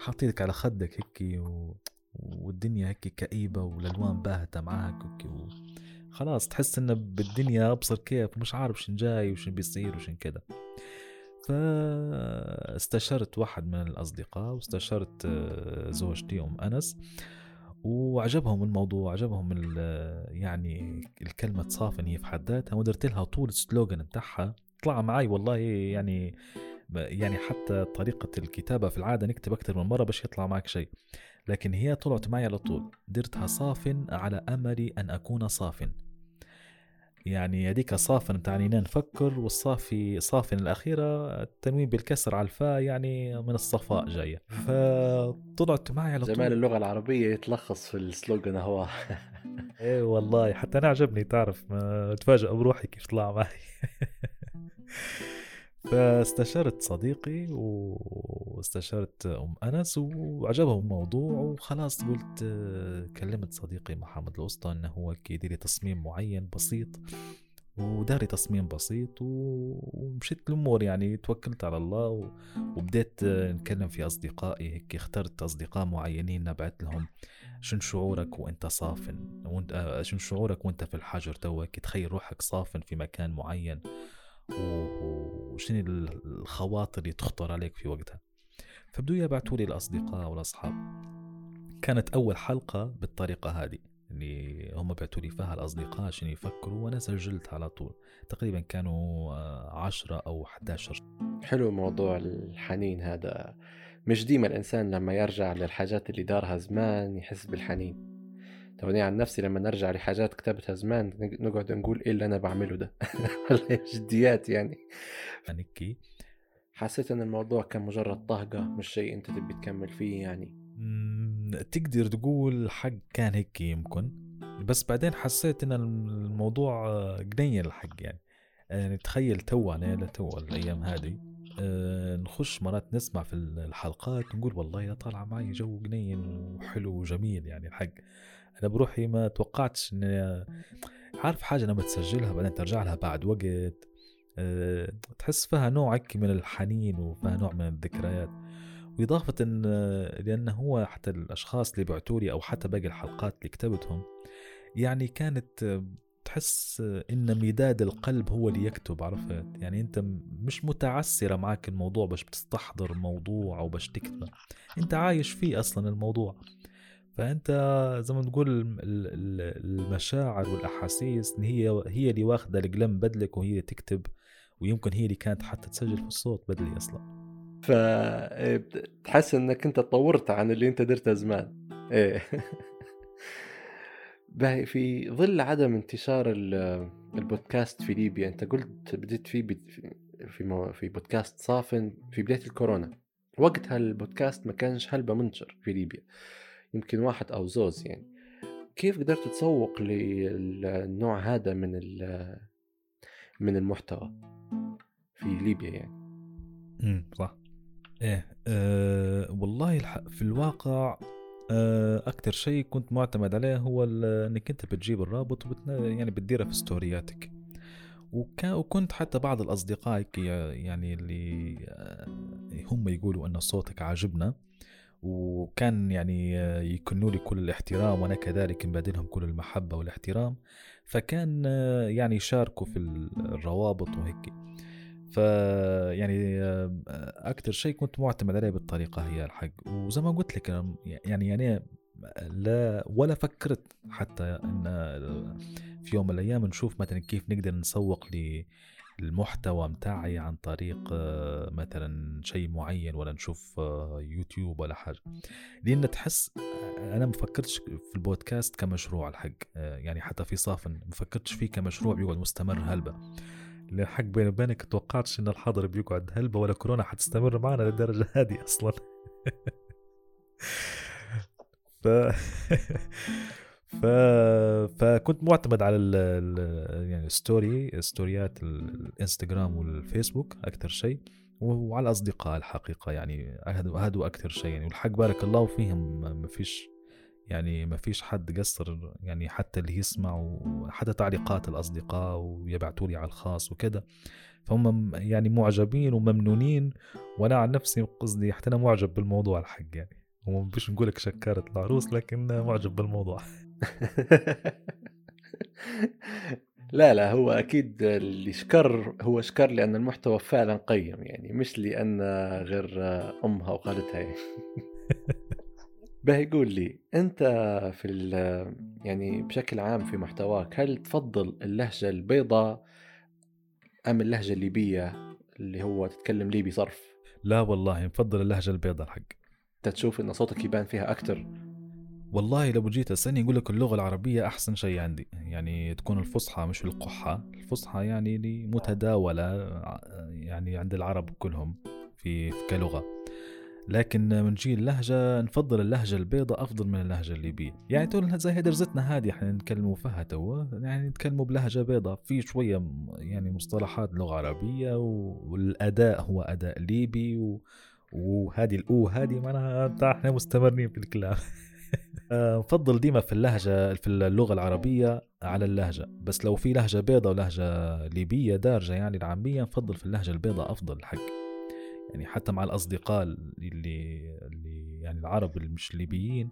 حاطينك على خدك هيك و... والدنيا هيك كئيبة والألوان باهتة معاك هيك و... خلاص تحس إنه بالدنيا أبصر كيف ومش عارف شن جاي وشن بيصير وشن كذا فاستشرت واحد من الأصدقاء واستشرت آه، زوجتي أم أنس وعجبهم الموضوع عجبهم يعني الكلمة صافن هي في حد ذاتها ودرت لها طول السلوغن بتاعها طلع معي والله يعني يعني حتى طريقة الكتابة في العادة نكتب أكثر من مرة باش يطلع معك شيء. لكن هي طلعت معي على طول. درتها صاف على أمل أن أكون صاف يعني هذيك صافن تعني نفكر والصافي صافن الأخيرة التنوين بالكسر على الفاء يعني من الصفاء جاية. فطلعت معي على
طول. جمال اللغة العربية يتلخص في السلوغن هو.
إيه والله حتى أنا عجبني تعرف ما تفاجئ بروحي كيف طلع معي. فاستشرت صديقي واستشرت أم أنس وعجبهم الموضوع وخلاص قلت كلمت صديقي محمد الوسطى إنه هو يدير تصميم معين بسيط وداري تصميم بسيط ومشيت الأمور يعني توكلت على الله وبديت نتكلم في أصدقائي هيك اخترت أصدقاء معينين نبعت لهم شن شعورك وأنت صافن وأنت آه، شن شعورك وأنت في الحجر توك تخيل روحك صافن في مكان معين وشنو الخواطر اللي تخطر عليك في وقتها. فبدو يبعتوا لي الأصدقاء والأصحاب. كانت أول حلقة بالطريقة هذه اللي هم بعتوا لي فيها الأصدقاء عشان يفكروا وأنا سجلت على طول. تقريبا كانوا آه، عشرة أو 11
حلو موضوع الحنين هذا. مش ديما الإنسان لما يرجع للحاجات اللي دارها زمان يحس بالحنين. توني عن نفسي لما نرجع لحاجات كتبتها زمان نقعد نقول إيه اللي أنا بعمله ده؟ جديات يعني.
نكي
حسيت إن الموضوع كان مجرد طهقة مش شيء أنت تبي تكمل فيه يعني.
تقدر تقول حق كان هيك يمكن. بس بعدين حسيت إن الموضوع قنية الحق يعني. يعني تخيل تو أنا تو الأيام هذه. أه نخش مرات نسمع في الحلقات نقول والله طالعه معي جو جنين وحلو وجميل يعني الحق. أنا بروحي ما توقعتش إني عارف حاجة لما تسجلها بعدين ترجع لها بعد وقت. أه تحس فيها نوع من الحنين وفيها نوع من الذكريات. وإضافة إن لأنه هو حتى الأشخاص اللي بعتوا لي أو حتى باقي الحلقات اللي كتبتهم يعني كانت تحس إن مداد القلب هو اللي يكتب عرفت؟ يعني أنت مش متعسرة معك الموضوع باش بتستحضر الموضوع أو باش تكتبه أنت عايش فيه أصلا الموضوع. فأنت زي ما تقول المشاعر والأحاسيس هي هي اللي واخدة القلم بدلك وهي اللي تكتب ويمكن هي اللي كانت حتى تسجل في الصوت بدلي أصلا.
فتحس إنك أنت تطورت عن اللي أنت درته زمان. إيه. في ظل عدم انتشار البودكاست في ليبيا أنت قلت بديت فيه في في بودكاست صافن في بداية الكورونا. وقتها البودكاست ما كانش هلبة منتشر في ليبيا. يمكن واحد أو زوز يعني. كيف قدرت تسوق للنوع هذا من من المحتوى في ليبيا يعني؟
امم صح. إيه أه والله في الواقع أه أكثر شيء كنت معتمد عليه هو إنك أنت بتجيب الرابط وبتنا يعني بتديره في ستورياتك. وكنت حتى بعض الاصدقاء يعني اللي آه، هم يقولوا إن صوتك عاجبنا. وكان يعني يكنوا لي كل الاحترام وأنا كذلك مبادلهم كل المحبة والاحترام. فكان يعني يشاركوا في الروابط وهيك. ف يعني أكثر شيء كنت معتمد عليه بالطريقة هي الحق. وزي ما قلت لك يعني يعني لا ولا فكرت حتى إن في يوم من الأيام نشوف مثلا كيف نقدر نسوق للمحتوى متاعي عن طريق مثلا شيء معين ولا نشوف يوتيوب ولا حاجة. لأن تحس أنا ما فكرتش في البودكاست كمشروع الحق يعني حتى في صافن ما فكرتش فيه كمشروع بيقعد مستمر هلبة. حق بيني وبينك توقعتش إن الحظر بيقعد هلبة ولا كورونا حتستمر معنا للدرجة هذه أصلا. ف ف فكنت معتمد على ال... ال... يعني story ستوريات الإنستغرام والفيسبوك أكثر شيء وعلى الأصدقاء الحقيقة يعني هذا أكثر شيء يعني. والحق بارك الله فيهم ما فيش يعني ما فيش حد قصر يعني حتى اللي يسمع وحتى تعليقات الأصدقاء ويبعتوا لي على الخاص وكذا فهم يعني معجبين وممنونين وأنا عن نفسي قصدي حتى أنا معجب بالموضوع الحق يعني. هو مش نقول لك شكرت العروس لكن معجب بالموضوع.
لا لا هو أكيد اللي شكر هو شكر لأن المحتوى فعلا قيم يعني مش لأن غير أمها وخالتها. يعني باهي قول لي أنت في يعني بشكل عام في محتواك هل تفضل اللهجة البيضاء أم اللهجة الليبية اللي هو تتكلم ليبي صرف؟
لا والله مفضل اللهجة البيضاء الحق.
أنت تشوف إن صوتك يبان فيها أكثر
والله لو جيت أسألني أقول لك اللغة العربية أحسن شيء عندي. يعني تكون الفصحى مش القحة. الفصحى يعني اللي متداولة يعني عند العرب كلهم في كلغة. لكن من جيل اللهجة نفضل اللهجة البيضاء أفضل من اللهجة الليبية. يعني تقول زي درزتنا هذه إحنا نتكلموا فيها توا يعني نتكلموا بلهجة بيضاء. في شوية يعني مصطلحات لغة عربية والأداء هو أداء ليبي و... وهذه الأو هذه معناها إحنا مستمرين في الكلام. آه، نفضل ديما في اللهجة في اللغة العربية على اللهجة. بس لو في لهجة بيضة ولهجة ليبية دارجة يعني العامية نفضل في اللهجة البيضة أفضل الحق. يعني حتى مع الأصدقاء اللي, اللي يعني العرب اللي مش ليبيين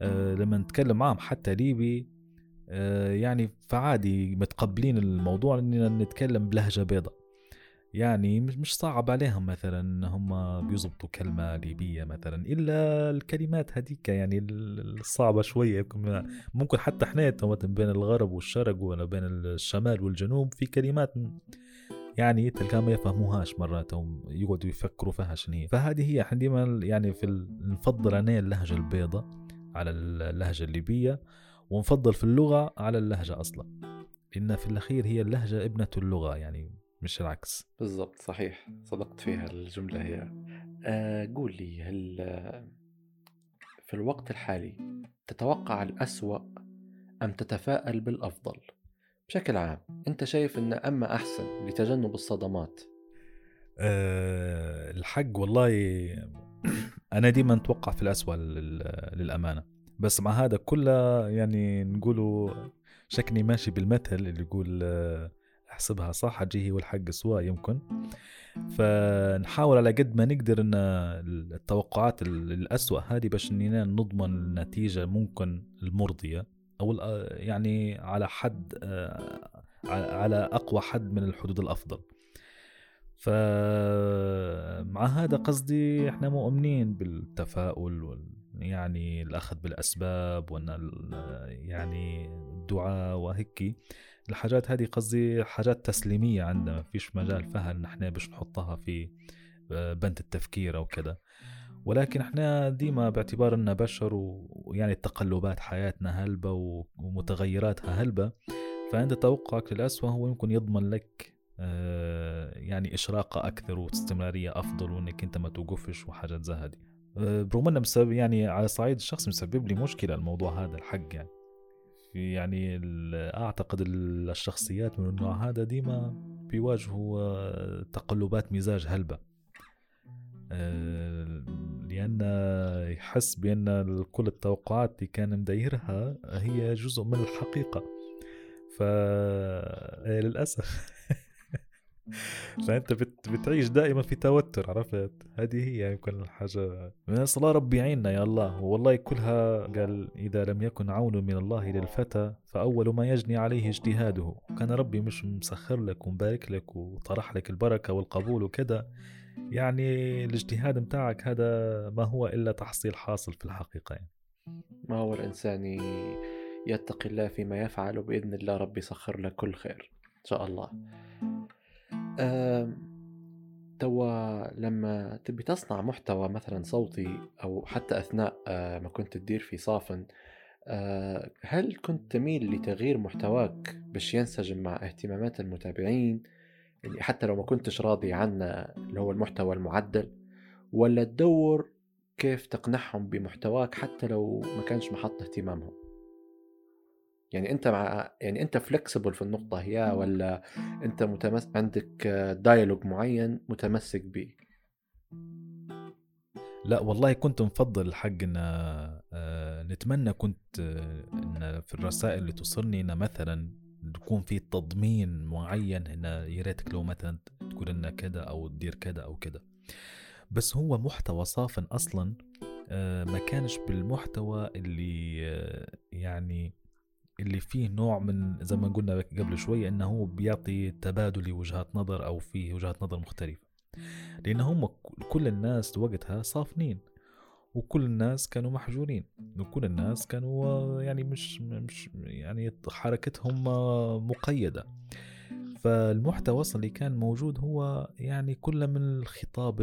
آه لما نتكلم معهم حتى ليبي آه يعني فعادي متقبلين الموضوع إننا نتكلم بلهجة بيضة. يعني مش صعب عليهم مثلا هم بيزبطوا كلمة ليبية مثلا إلا الكلمات هذيك يعني الصعبة شوية. ممكن حتى إحنا بين الغرب والشرق ولا بين الشمال والجنوب في كلمات يعني تلقاهم ما يفهموهاش مرات يقعدوا يفكروا فيها شنو هي فهذه هي إحنا ديما يعني في نفضل أنا اللهجة البيضاء على اللهجة الليبية ونفضل في اللغة على اللهجة أصلا. لأن في الأخير هي اللهجة ابنة اللغة يعني مش العكس.
بالضبط صحيح. صدقت فيها الجملة هي. آه قول لي هل في الوقت الحالي تتوقع الأسوأ أم تتفائل بالأفضل؟ بشكل عام أنت شايف أن أما أحسن لتجنب الصدمات؟
أه الحق والله أنا ديما أتوقع في الأسوأ للأمانة. بس مع هذا كله يعني نقولوا شكني ماشي بالمثل اللي يقول أه احسبها صح؟ حجيه والحق سواء يمكن. فنحاول على قد ما نقدر إن التوقعات الأسوأ هذه باش اننا نضمن النتيجة ممكن المرضية أو يعني على حد على أقوى حد من الحدود الأفضل. فمع هذا قصدي إحنا مؤمنين بالتفاؤل يعني الأخذ بالأسباب وإن يعني الدعاء وهيك الحاجات هذه قصدي حاجات تسليمية عندنا ما فيش مجال فيها ان إحنا باش نحطها في آه، بند التفكير أو كذا ولكن إحنا ديما باعتبار إننا بشر ويعني تقلبات حياتنا هلبة ومتغيراتها هلبة فعند توقعك للأسوأ هو يمكن يضمن لك آه، يعني إشراقة أكثر واستمرارية أفضل وإنك أنت ما توقفش وحاجات زي آه، برغم إنه يعني على صعيد الشخص مسبب لي مشكلة الموضوع هذا الحق يعني. يعني أعتقد الشخصيات من النوع هذا ديما بيواجهوا آه، تقلبات مزاج هلبة. آه، لأن يحس بأن كل التوقعات اللي كان مدايرها هي جزء من الحقيقة. فللأسف فانت بت بتعيش دائما في توتر عرفت؟ هذه هي يمكن الحاجة. من الله ربي يعيننا يا الله. والله كلها قال إذا لم يكن عون من الله للفتى فأول ما يجني عليه اجتهاده. كان ربي مش مسخر لك ومبارك لك وطرح لك البركة والقبول وكذا يعني الاجتهاد متاعك هذا ما هو إلا تحصيل حاصل في الحقيقة يعني.
ما هو الإنسان يتقي الله فيما يفعل وبإذن الله ربي يسخر له كل خير. إن شاء الله. توا لما تبي تصنع محتوى مثلا صوتي أو حتى أثناء آه، ما كنت تدير في صافن آه، هل كنت تميل لتغيير محتواك باش ينسجم مع اهتمامات المتابعين؟ اللي حتى لو ما كنتش راضي عنه اللي هو المحتوى المعدل؟ ولا تدور كيف تقنعهم بمحتواك حتى لو ما كانش محط اهتمامهم؟ يعني أنت مع يعني أنت فلكسبل في النقطة هي ولا أنت متمس... عندك دايلوج معين متمسك به
لا والله كنت مفضل الحق إن آه، نتمنى كنت آه، إن في الرسائل اللي توصلني إن مثلا يكون في تضمين معين إن يا ريتك لو مثلا تقول لنا كذا أو تدير كذا أو كذا بس هو محتوى صافن أصلا آه، ما كانش بالمحتوى اللي يعني اللي فيه نوع من زي ما قلنا قبل شوي إنه هو بيعطي تبادل وجهات نظر أو فيه وجهات نظر مختلفة. لأن هم كل الناس وقتها صافنين وكل الناس كانوا محجورين وكل الناس كانوا يعني مش مش يعني حركتهم مقيدة. فالمحتوى اللي كان موجود هو يعني كله من الخطاب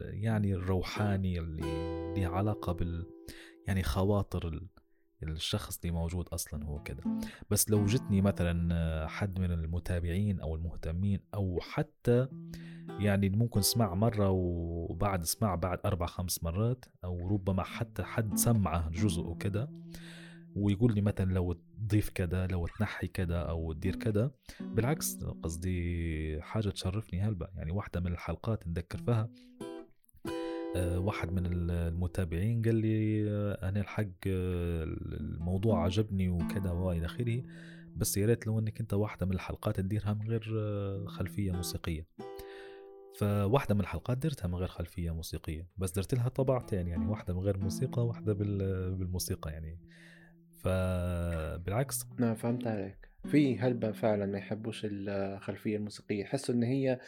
يعني الروحاني اللي له علاقة بال يعني خواطر الشخص اللي موجود أصلا هو كده. بس لو جتني مثلا حد من المتابعين أو المهتمين أو حتى يعني ممكن سمع مرة وبعد سمع بعد أربع خمس مرات أو ربما حتى حد سمعه جزء وكده ويقول لي مثلا لو تضيف كذا لو تنحي كذا أو تدير كذا بالعكس قصدي حاجة تشرفني هلبا. يعني واحدة من الحلقات نذكر فيها آه، واحد من المتابعين قال لي آه، أنا الحق آه، الموضوع عجبني وكذا وإلى آخره. بس يا ريت لو إنك أنت واحدة من الحلقات تديرها من غير خلفية موسيقية. فواحدة من الحلقات درتها من غير خلفية موسيقية. بس درت لها طبعتين يعني واحدة من غير موسيقى واحدة بالموسيقى يعني. فبالعكس.
نعم فهمت عليك. في هلبة فعلا ما يحبوش الخلفية الموسيقية. يحسوا إن هي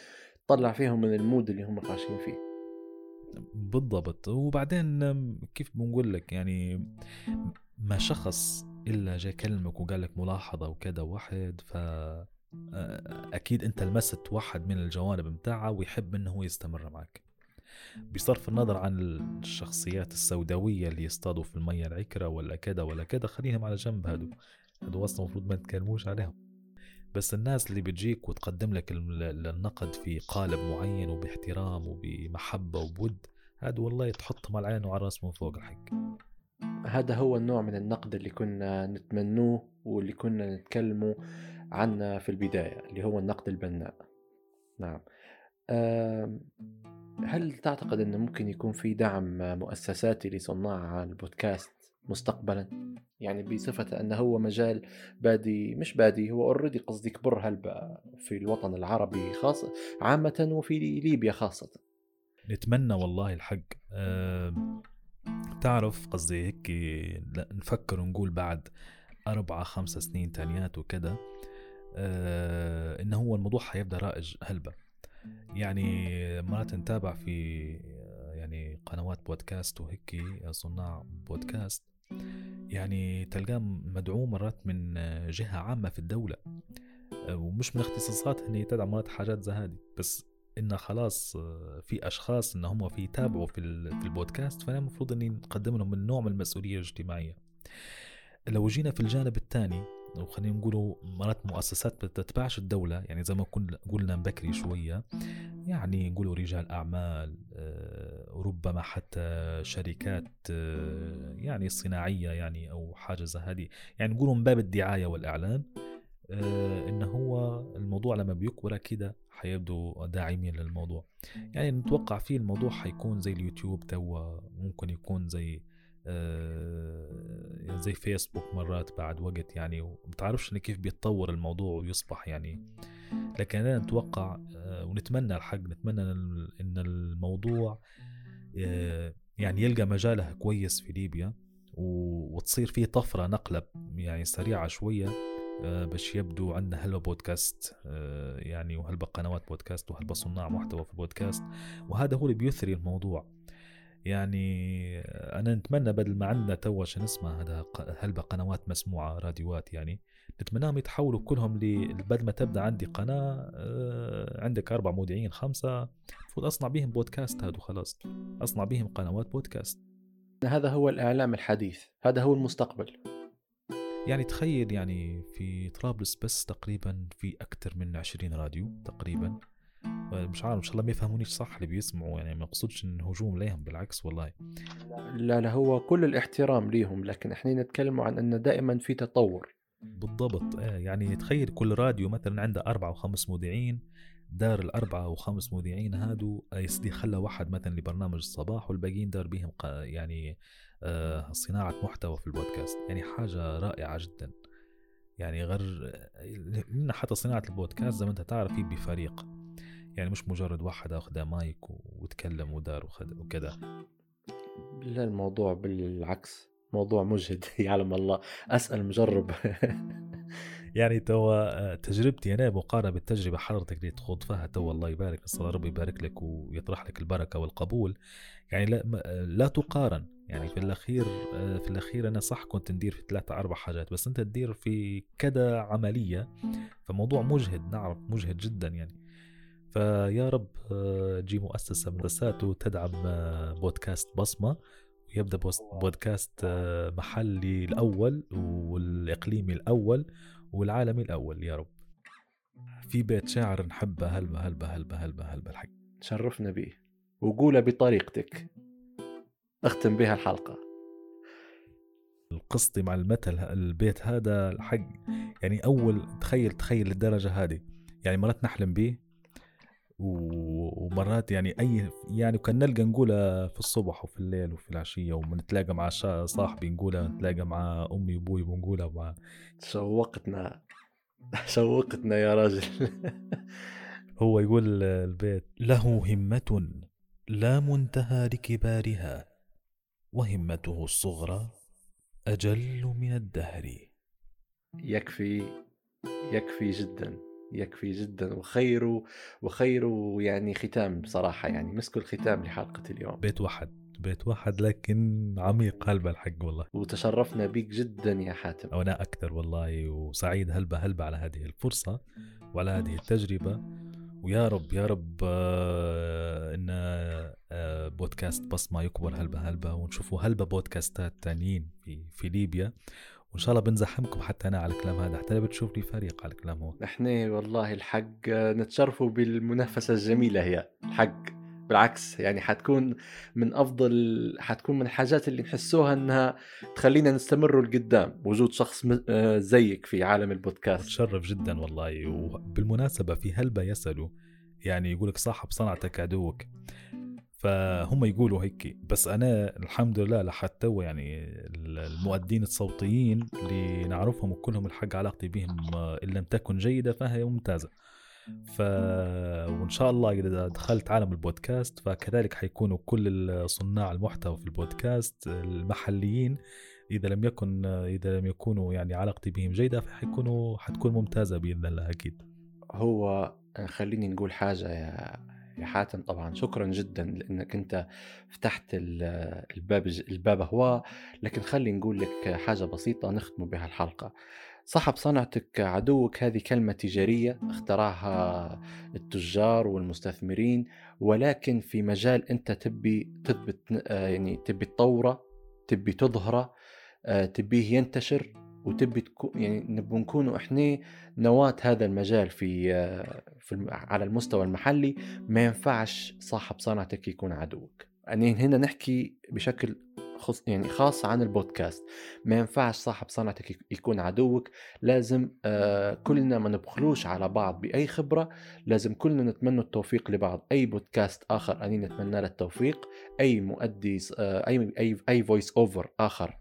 تطلع فيهم من المود اللي هم خاشين فيه.
بالضبط. وبعدين كيف بنقول لك؟ يعني ما شخص إلا جاي كلمك وقال لك ملاحظة وكذا واحد ف أكيد أنت لمست واحد من الجوانب متاعه ويحب إنه هو يستمر معك. بصرف النظر عن الشخصيات السوداوية اللي يصطادوا في المية العكرة ولا كذا ولا كذا خليهم على جنب هادو. هادو أصلا المفروض ما نتكلموش عليهم. بس الناس اللي بتجيك وتقدم لك النقد في قالب معين وباحترام وبمحبة وبود هذا والله تحطهم على العين وعلى الرأس من فوق الحق.
هذا هو النوع من النقد اللي كنا نتمنوه واللي كنا نتكلموا عنه في البداية اللي هو النقد البناء. نعم. هل تعتقد أنه ممكن يكون في دعم مؤسساتي لصناع البودكاست؟ مستقبلا. يعني بصفة أنه هو مجال بادي مش بادي هو already قصدي كبر هلبا في الوطن العربي خاصة عامة وفي ليبيا خاصة.
نتمنى والله الحق. أه تعرف قصدي هيك نفكر ونقول بعد أربعة خمسة سنين تانيات وكذا أه إنه هو الموضوع حيبدأ رائج هلبا. يعني مرات نتابع في يعني قنوات بودكاست وهيك صناع بودكاست. يعني تلقاه مدعوم مرات من جهة عامة في الدولة ومش من اختصاصات هي تدعم مرات حاجات زي هذه بس إنه خلاص في أشخاص إن هم في يتابعوا في في البودكاست فأنا المفروض إني نقدم لهم من نوع من المسؤولية الاجتماعية. لو جينا في الجانب الثاني وخلينا نقولوا مرات مؤسسات بتتبعش الدولة يعني زي ما قلنا بكري شوية يعني نقولوا رجال أعمال آه، ربما حتى شركات آه، يعني صناعية يعني أو حاجة زي هذه. يعني نقولوا من باب الدعاية والإعلان آه، إن هو الموضوع لما بيكبر كده حيبدو داعمين للموضوع. يعني نتوقع فيه الموضوع حيكون زي اليوتيوب توا ممكن يكون زي زي فيسبوك مرات بعد وقت يعني ومتعرفش كيف بيتطور الموضوع ويصبح يعني. لكن أنا نتوقع آه، ونتمنى الحق نتمنى إن الموضوع آه، يعني يلقى مجاله كويس في ليبيا وتصير فيه طفرة نقلة يعني سريعة شوية. باش يبدو عندنا هلبا بودكاست يعني وهلبا قنوات بودكاست وهلبا صناع محتوى في البودكاست. وهذا هو اللي بيثري الموضوع. يعني أنا نتمنى بدل ما عندنا تو شو اسمه هذا هلبة قنوات مسموعة راديوات يعني نتمناهم يتحولوا كلهم ل بدل ما تبدأ عندي قناة آه، عندك أربع مذيعين خمسة المفروض أصنع بهم بودكاست هذا خلاص أصنع بهم قنوات بودكاست.
هذا هو الإعلام الحديث هذا هو المستقبل.
يعني تخيل يعني في طرابلس بس تقريبا في أكثر من 20 راديو تقريبا. مش عارف إن شاء الله ما يفهمونيش صح اللي بيسمعوا يعني ما اقصدش إن هجوم ليهم بالعكس والله.
لا لا هو كل الاحترام ليهم لكن إحنا نتكلم عن إنه دائما في تطور.
بالضبط. آه يعني تخيل كل راديو مثلا عنده أربعة وخمس مذيعين دار الأربعة وخمس مذيعين هادو يسدي خلى واحد مثلا لبرنامج الصباح والباقيين دار بهم يعني آه صناعة محتوى في البودكاست. يعني حاجة رائعة جدا. يعني غير حتى صناعة البودكاست زي ما أنت تعرف في بفريق. يعني مش مجرد واحد أخذ مايك وتكلم ودار وكذا.
لا الموضوع بالعكس موضوع مجهد. يعلم الله. أسأل مجرب.
يعني توا تجربتي أنا مقارنة بالتجربة حضرتك اللي تخوض فيها توا الله يبارك نسأل ربي يبارك لك ويطرح لك البركة والقبول. يعني لا, لا تقارن. يعني في الأخير في الأخير أنا صح كنت ندير في ثلاثة أربع حاجات بس أنت تدير في كذا عملية. فموضوع مجهد نعرف مجهد جدا يعني. فيا رب تجي مؤسسة من المؤسسات وتدعم بودكاست بصمة ويبدأ بودكاست محلي الأول والإقليمي الأول والعالمي الأول. يا رب. في بيت شاعر نحبه هلبة هلبة هلبة هلبة هلبة الحق.
شرفنا به وقوله بطريقتك أختم بها الحلقة.
قصتي مع المثل البيت هذا الحق. يعني أول تخيل تخيل للدرجة هذه. يعني مرات نحلم به ومرات يعني أي يعني كان نلقى نقولها في الصبح وفي الليل وفي العشية وبنتلاقى مع صاحبي نقولها نتلاقى مع أمي وأبوي بنقولها مع
شوقتنا شوقتنا يا راجل.
هو يقول البيت له همة لا منتهى لكبارها وهمته الصغرى أجل من الدهر.
يكفي يكفي جدا. يكفي جدا وخير وخير يعني ختام بصراحة يعني مسك الختام لحلقة اليوم.
بيت واحد بيت واحد لكن عميق هلبة الحق والله.
وتشرفنا بيك جدا يا حاتم.
وأنا أكثر والله وسعيد هلبة هلبة على هذه الفرصة وعلى هذه التجربة. ويا رب يا رب آه، إن آه، بودكاست بصمة يكبر هلبة هلبة ونشوفوا هلبة بودكاستات تانيين في في ليبيا. وإن شاء الله بنزحمكم حتى أنا على الكلام هذا حتى بتشوف لي فريق على الكلام هو.
نحن والله الحق نتشرفوا بالمنافسة الجميلة هي الحق. بالعكس يعني حتكون من أفضل حتكون من الحاجات اللي نحسوها إنها تخلينا نستمر لقدام. وجود شخص زيك في عالم البودكاست.
متشرف جدا والله. وبالمناسبة في هلبة يسألوا يعني يقولك صاحب صنعتك عدوك. فهم يقولوا هيك. بس أنا الحمد لله لحد تو يعني المؤدين الصوتيين اللي نعرفهم وكلهم الحق علاقتي بهم آه، إن لم تكن جيدة فهي ممتازة. ف وإن شاء الله إذا دخلت عالم البودكاست فكذلك حيكونوا كل صناع المحتوى في البودكاست المحليين إذا لم يكن إذا لم يكونوا يعني علاقتي بهم جيدة فحيكونوا حتكون ممتازة بإذن الله أكيد.
هو خليني نقول حاجة يا يا حاتم. طبعا شكرا جدا لأنك أنت فتحت ال- الباب الباب هو. لكن خلي نقول لك حاجة بسيطة نختم بها الحلقة. صاحب صنعتك عدوك هذه كلمة تجارية اخترعها التجار والمستثمرين ولكن في مجال أنت تبي تثبت يعني تبي تطوره تبي تظهره آه، تبيه ينتشر. وتبي تكون يعني نبغى نكونوا إحنا نواة هذا المجال في في على المستوى المحلي ما ينفعش صاحب صنعتك يكون عدوك. يعني هنا نحكي بشكل خص يعني خاص عن البودكاست. ما ينفعش صاحب صنعتك يك- يكون عدوك. لازم آه كلنا ما نبخلوش على بعض بأي خبرة. لازم كلنا نتمنى التوفيق لبعض. أي بودكاست آخر أني نتمنى له التوفيق. أي مؤدي آه أي أي أي voice over آخر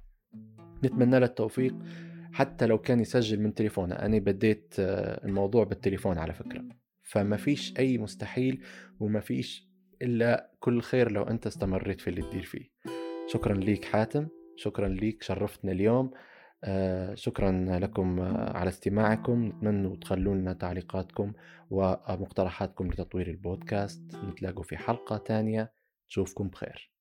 نتمنى له التوفيق. حتى لو كان يسجل من تليفونه. أنا بديت آه، الموضوع بالتليفون على فكرة. فما فيش أي مستحيل وما فيش إلا كل خير لو أنت استمريت في اللي تدير فيه. شكرا ليك حاتم شكرا ليك شرفتنا اليوم. آه، شكرا لكم آه، على استماعكم. نتمنى تخلوا لنا تعليقاتكم ومقترحاتكم لتطوير البودكاست. نتلاقوا في حلقة تانية. نشوفكم بخير.